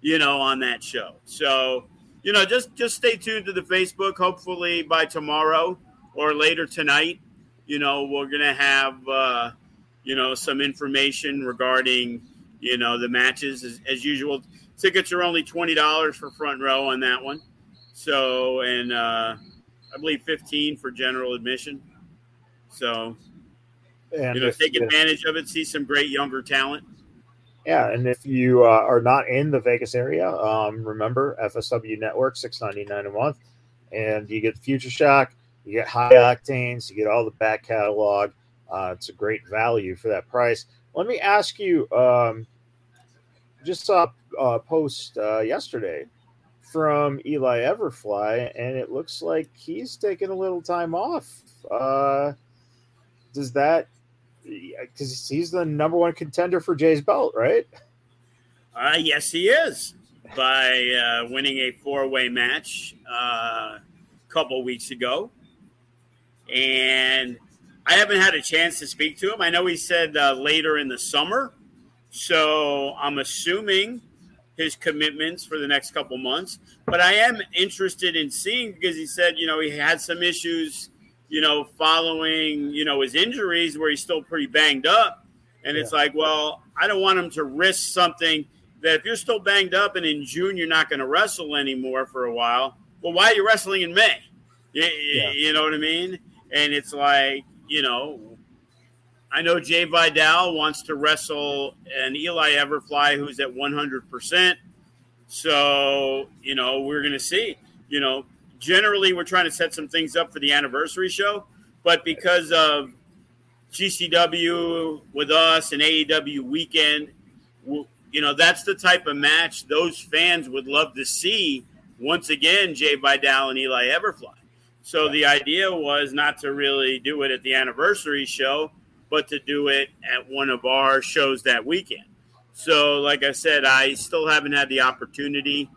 you know, on that show. So, you know, just just stay tuned to the Facebook. Hopefully by tomorrow or later tonight, you know, we're gonna have uh, you know some information regarding you know the matches as, as usual. Tickets are only twenty dollars for front row on that one. So and uh, I believe fifteen for general admission. So and you know, take advantage of it. See some great younger talent. Yeah, and if you uh, are not in the Vegas area, um, remember FSW Network six ninety nine a month, and you get Future Shock, you get High Octanes, you get all the back catalog. Uh, it's a great value for that price. Let me ask you, um, just saw a post uh, yesterday from Eli Everfly, and it looks like he's taking a little time off. Uh, does that because he's the number one contender for Jay's belt, right? Uh, yes, he is by uh, winning a four way match uh, a couple weeks ago. And I haven't had a chance to speak to him. I know he said uh, later in the summer so I'm assuming his commitments for the next couple months. But I am interested in seeing because he said, you know, he had some issues, you know, following, you know, his injuries where he's still pretty banged up. And yeah. it's like, well, I don't want him to risk something that if you're still banged up and in June you're not going to wrestle anymore for a while, well, why are you wrestling in May? You, yeah. you know what I mean? And it's like, you know, I know Jay Vidal wants to wrestle an Eli Everfly who's at 100%. So, you know, we're going to see. You know, generally we're trying to set some things up for the anniversary show, but because of GCW with us and AEW weekend, you know, that's the type of match those fans would love to see once again, Jay Vidal and Eli Everfly. So the idea was not to really do it at the anniversary show, but to do it at one of our shows that weekend. So, like I said, I still haven't had the opportunity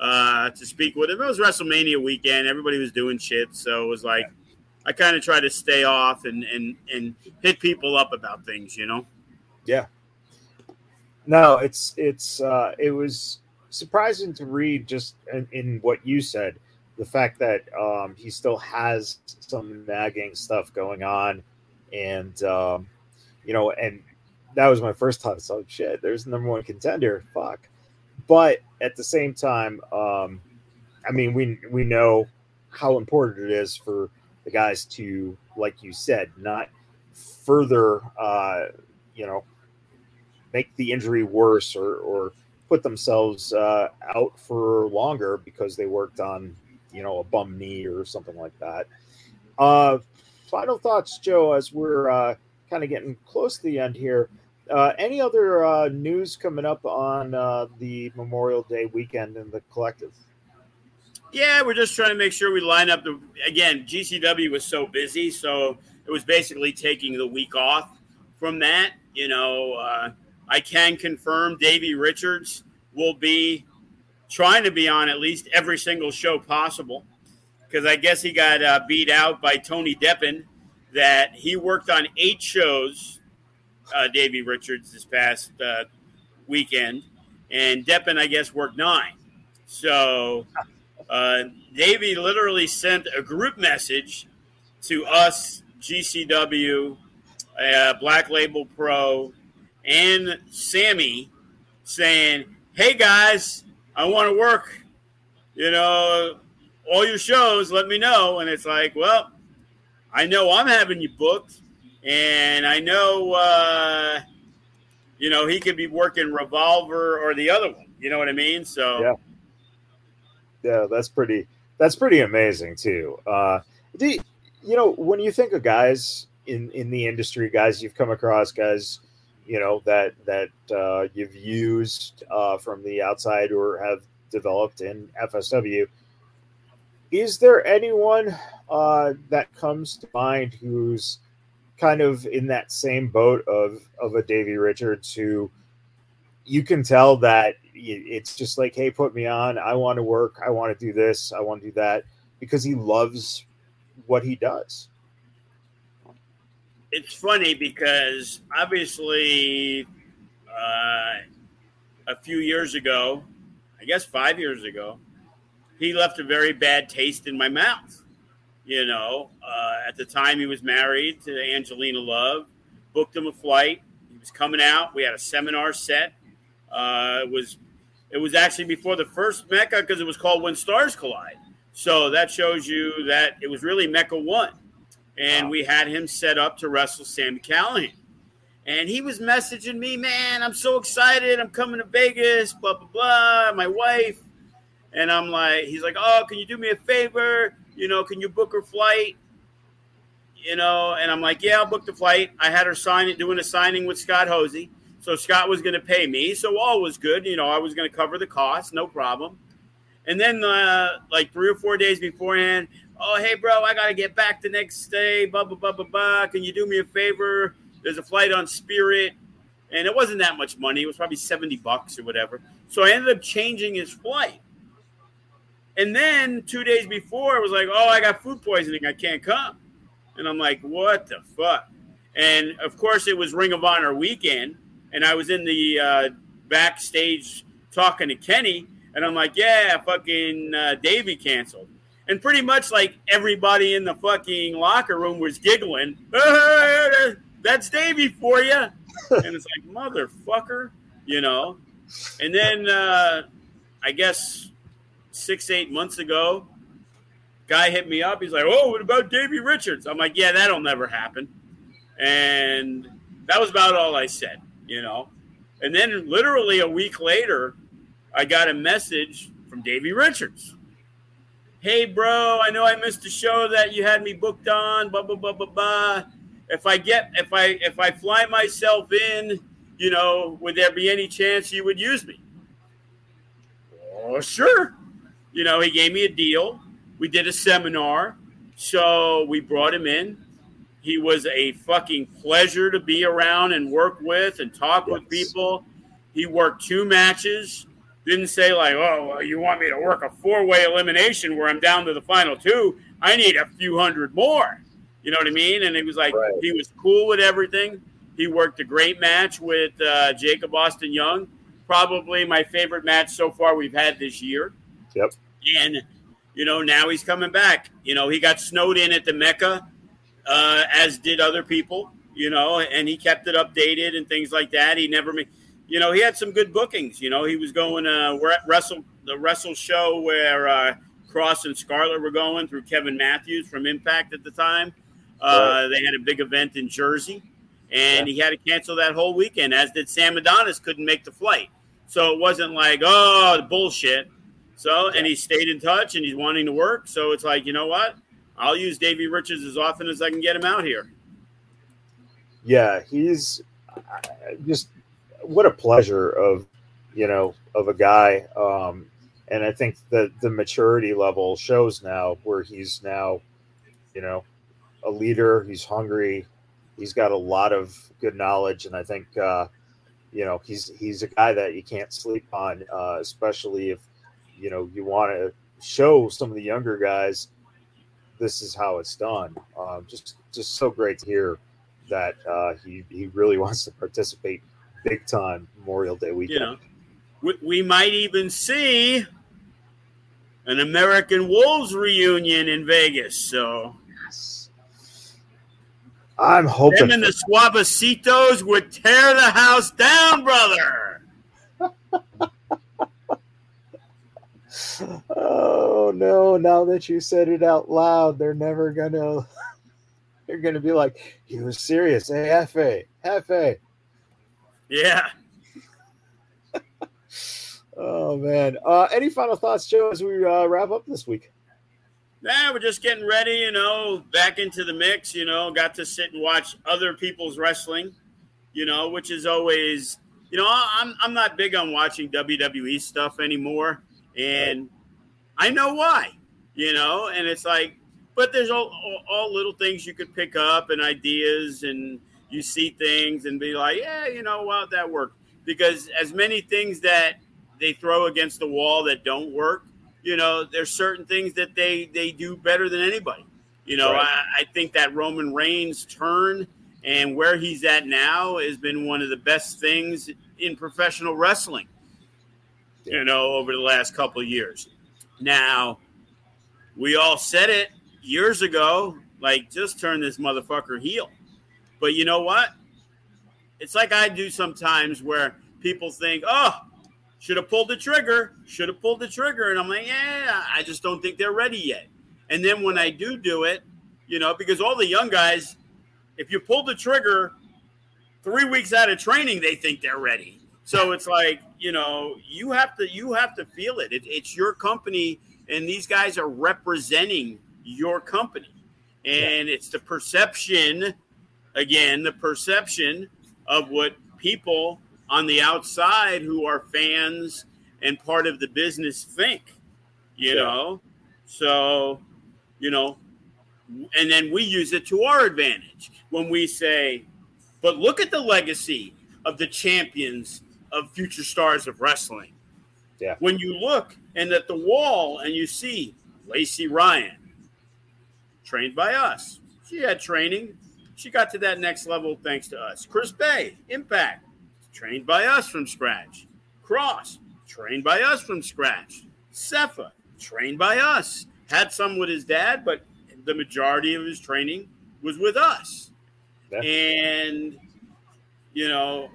uh, to speak with him. It was WrestleMania weekend; everybody was doing shit, so it was like I kind of try to stay off and and and hit people up about things, you know. Yeah. No, it's it's uh, it was surprising to read just in, in what you said the fact that um, he still has some nagging stuff going on, and um, you know, and that was my first thought. So shit, there's the number one contender. Fuck. But at the same time, um, I mean, we we know how important it is for the guys to, like you said, not further, uh, you know, make the injury worse or or put themselves uh, out for longer because they worked on, you know, a bum knee or something like that. Uh, final thoughts, Joe, as we're uh, kind of getting close to the end here. Uh, any other uh, news coming up on uh, the Memorial Day weekend in the collective? Yeah, we're just trying to make sure we line up the. Again, GCW was so busy, so it was basically taking the week off from that. You know, uh, I can confirm Davey Richards will be trying to be on at least every single show possible because I guess he got uh, beat out by Tony Deppen. That he worked on eight shows uh, Davey Richards this past uh, weekend, and Deppen, I guess, worked nine. So uh, Davey literally sent a group message to us, GCW, uh, Black Label Pro, and Sammy, saying, "Hey guys, I want to work. You know, all your shows. Let me know." And it's like, well, I know I'm having you booked and I know, uh, you know, he could be working Revolver or the other one. You know what I mean? So, yeah, yeah, that's pretty. That's pretty amazing too. Uh, do you, you know when you think of guys in in the industry, guys you've come across, guys, you know that that uh, you've used uh, from the outside or have developed in FSW. Is there anyone uh, that comes to mind who's kind of in that same boat of of a Davey Richards who you can tell that it's just like, hey, put me on. I want to work. I want to do this. I want to do that because he loves what he does. It's funny because obviously, uh, a few years ago, I guess five years ago, he left a very bad taste in my mouth. You know, uh, at the time he was married to Angelina Love, booked him a flight. He was coming out. We had a seminar set. Uh, it was it was actually before the first Mecca because it was called When Stars Collide. So that shows you that it was really Mecca one, and wow. we had him set up to wrestle Sami Callihan. And he was messaging me, man, I'm so excited. I'm coming to Vegas, blah, blah, blah. My wife. And I'm like, he's like, oh, can you do me a favor? you know, can you book her flight? You know, and I'm like, yeah, I'll book the flight. I had her sign it, doing a signing with Scott Hosey. So Scott was going to pay me. So all was good. You know, I was going to cover the cost, no problem. And then, uh, like three or four days beforehand, oh, hey, bro, I got to get back the next day. Blah, blah, blah, blah, blah. Can you do me a favor? There's a flight on Spirit. And it wasn't that much money. It was probably 70 bucks or whatever. So I ended up changing his flight. And then two days before, it was like, oh, I got food poisoning. I can't come. And I'm like, what the fuck? And of course, it was Ring of Honor weekend. And I was in the uh, backstage talking to Kenny. And I'm like, yeah, fucking uh, Davey canceled. And pretty much like everybody in the fucking locker room was giggling. That's Davey for you. and it's like, motherfucker, you know? And then uh, I guess six, eight months ago. Guy hit me up. He's like, "Oh, what about Davey Richards?" I'm like, "Yeah, that'll never happen." And that was about all I said, you know. And then, literally a week later, I got a message from Davey Richards. Hey, bro, I know I missed a show that you had me booked on. Blah blah blah blah blah. If I get if I if I fly myself in, you know, would there be any chance you would use me? Oh, sure. You know, he gave me a deal. We did a seminar. So we brought him in. He was a fucking pleasure to be around and work with and talk yes. with people. He worked two matches. Didn't say like, "Oh, well, you want me to work a four-way elimination where I'm down to the final two? I need a few hundred more." You know what I mean? And he was like, right. he was cool with everything. He worked a great match with uh, Jacob Austin Young, probably my favorite match so far we've had this year. Yep. And you know, now he's coming back. You know, he got snowed in at the Mecca, uh, as did other people. You know, and he kept it updated and things like that. He never made you know, he had some good bookings. You know, he was going uh, wrestle the wrestle show where uh, Kross and Scarlett were going through Kevin Matthews from Impact at the time. Uh, They had a big event in Jersey, and yeah. he had to cancel that whole weekend. As did Sam Adonis, couldn't make the flight. So it wasn't like oh bullshit. So and he stayed in touch and he's wanting to work. So it's like you know what, I'll use Davey Richards as often as I can get him out here. Yeah, he's just what a pleasure of you know of a guy. Um and i think that the maturity level shows now where he's now you know a leader. He's hungry. He's got a lot of good knowledge. And i think uh you know he's he's a guy that you can't sleep on uh especially if you know you want to show some of the younger guys this is how it's done um just just so great to hear that uh he he really wants to participate big time Memorial Day weekend. You know, we, we might even see an American Wolves reunion in Vegas. So, yes. I'm hoping them and the Suavecitos would tear the house down, brother. oh no! Now that you said it out loud, they're never gonna. They're gonna be like, "He was serious." Hey, Hefe, Hefe. Yeah. oh man. Uh, any final thoughts, Joe, as we uh, wrap up this week? Yeah, we're just getting ready, you know, back into the mix, you know, got to sit and watch other people's wrestling, you know, which is always, you know, I'm I'm not big on watching WWE stuff anymore. And I know why, you know, and it's like, but there's all, all, all little things you could pick up and ideas and you see things and be like, yeah, you know what, that worked. Because as many things that they throw against the wall that don't work, you know, there's certain things that they they do better than anybody. You know, right. I, I think that Roman Reigns turn and where he's at now has been one of the best things in professional wrestling. You know, over the last couple of years. Now, we all said it years ago, like just turn this motherfucker heel. But you know what? It's like I do sometimes where people think, oh, should have pulled the trigger, should have pulled the trigger. And I'm like, yeah, I just don't think they're ready yet. And then when I do do it, you know, because all the young guys, if you pull the trigger three weeks out of training, they think they're ready. So it's like, you know, you have to you have to feel it. it it's your company, and these guys are representing your company. And yeah. it's the perception again, the perception of what people on the outside who are fans and part of the business think, you yeah. know? So, you know, and then we use it to our advantage when we say, but look at the legacy of the champions of future stars of wrestling. Yeah. When you look and at the wall and you see Lacey Ryan, trained by us. She had training she got to that next level thanks to us. Chris Bey, Impact, trained by us from scratch. Kross, trained by us from scratch. Sepha, trained by us. Had some with his dad, but the majority of his training was with us. Yeah. And, you know,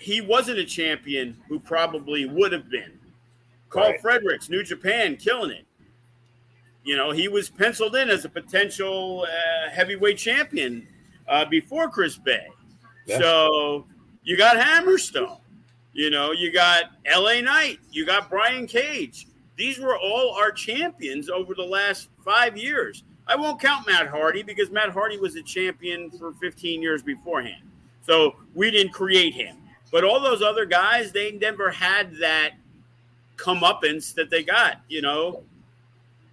he wasn't a champion who probably would have been. Karl right. Fredericks, New Japan, killing it. You know, he was penciled in as a potential uh, heavyweight champion uh, before Chris Bey. Yeah. So you got Hammerstone. You You know, you got LA Knight, you got Brian Cage. These were all our champions over the last five years. I won't count Matt Hardy because Matt Hardy was a champion for 15 years beforehand. So we didn't create him. But all those other guys, they never had that comeuppance that they got. You know,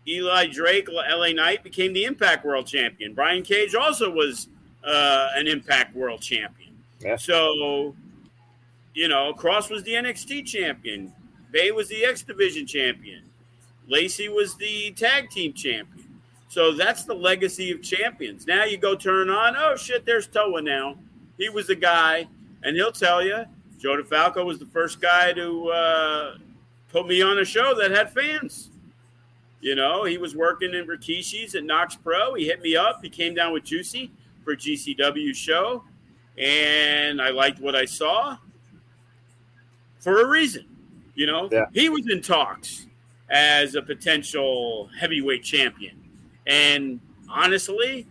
Eli Drake, LA Knight became the Impact World Champion. Brian Cage also was uh, an Impact World Champion. Yeah. So, you know, Kross was the NXT champion. Bey was the X Division champion. Lacey was the tag team champion. So that's the legacy of champions. Now you go turn on, oh shit, there's Toa now. He was the guy, and he'll tell you, Joe DeFalco was the first guy to uh, put me on a show that had fans. You know, he was working in Rikishi's at KnokX Pro. He hit me up. He came down with Juicy for GCW show, and I liked what I saw for a reason. You know, yeah. he was in talks as a potential heavyweight champion, and honestly,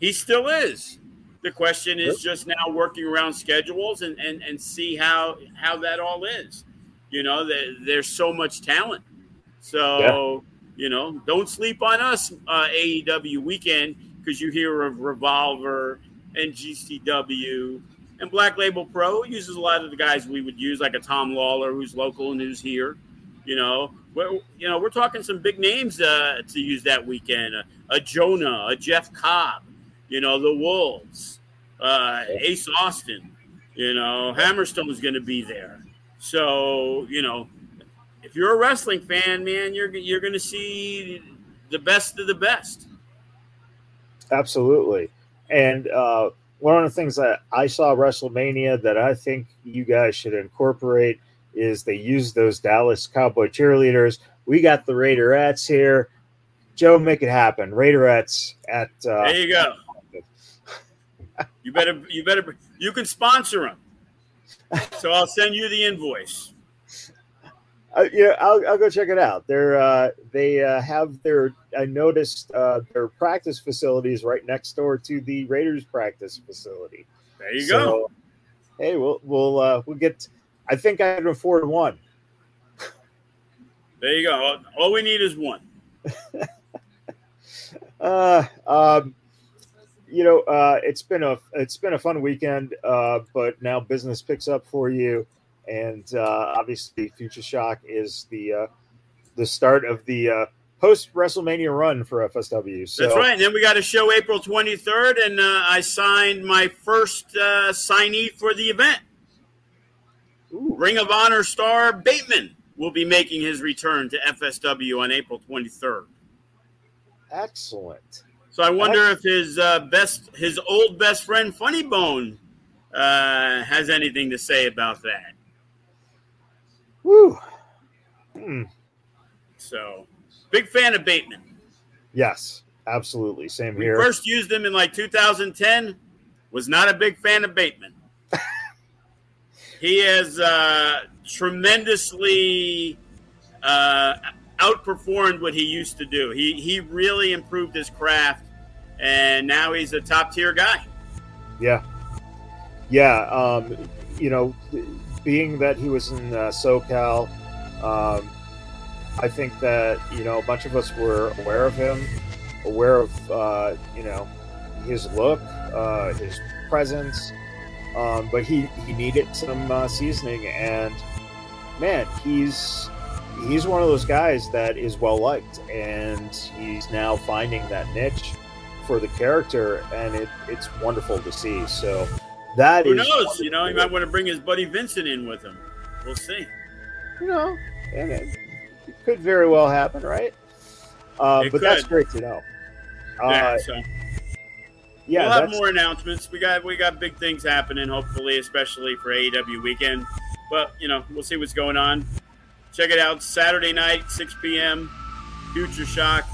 he still is. The question is just now working around schedules and, and, and see how how that all is. You know, there's so much talent. So, yeah. you know, don't sleep on us, uh, AEW weekend, because you hear of Revolver and GCW and Black Label Pro uses a lot of the guys we would use, like a Tom Lawlor, who's local and who's here. You know, we're, you know, we're talking some big names uh, to use that weekend. a Jonah, a Jeff Cobb, you know, the Wolves, uh, Ace Austin. You know, Hammerstone's going to be there. So, you know, if you're a wrestling fan, man, you're you're going to see the best of the best. Absolutely. And uh, one of the things that I saw WrestleMania that I think you guys should incorporate is they use those Dallas Cowboy cheerleaders. We got the Raiderettes here. Joe, make it happen. Raiderettes at. Uh, there you go. You better, you better, you can sponsor them so I'll send you the invoice. Uh, yeah, I'll, I'll go check it out. They're uh, they uh, have their I noticed uh, their practice facilities right next door to the Raiders practice facility. There you so, go. Hey, we'll we'll uh, we'll get. I think I can afford one. There you go. All we need is one. uh, um, you know, uh, it's been a it's been a fun weekend, uh, but now business picks up for you, and uh, obviously, Future Shock is the uh, the start of the uh, post WrestleMania run for FSW. So. That's right. And then we got a show April 23rd, and uh, I signed my first signee for the event. Ooh. Ring of Honor star Bateman will be making his return to FSW on April 23rd. Excellent. So I wonder if his uh, best, his old best friend Funny Bone, uh, has anything to say about that. Woo. Hmm. So, big fan of Bateman. Yes, absolutely. Same we here. First used him in like 2010. Was not a big fan of Bateman. he has uh, tremendously uh, outperformed what he used to do. He he really improved his craft, and now he's a top tier guy. Yeah, yeah. Um, you know, being that he was in uh, SoCal, um, I think that you know a bunch of us were aware of him, aware of uh, you know his look, uh, his presence, um, but he he needed some uh, seasoning, and man, he's he's one of those guys that is well liked, and he's now finding that niche for the character, and it, it's wonderful to see. So that who knows? You know, he might want to bring his buddy Vincent in with him. We'll see. You know, and it, it could very well happen, right? Uh, but could. that's great to know. Yeah, uh, so. yeah we'll have more announcements. We got we got big things happening, hopefully, especially for AEW weekend. But you know, we'll see what's going on. Check it out Saturday night, 6 p.m. Future Shock.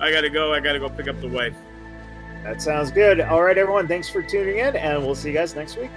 I got to go. I got to go pick up the wife. That sounds good. All right, everyone. Thanks for tuning in, and we'll see you guys next week.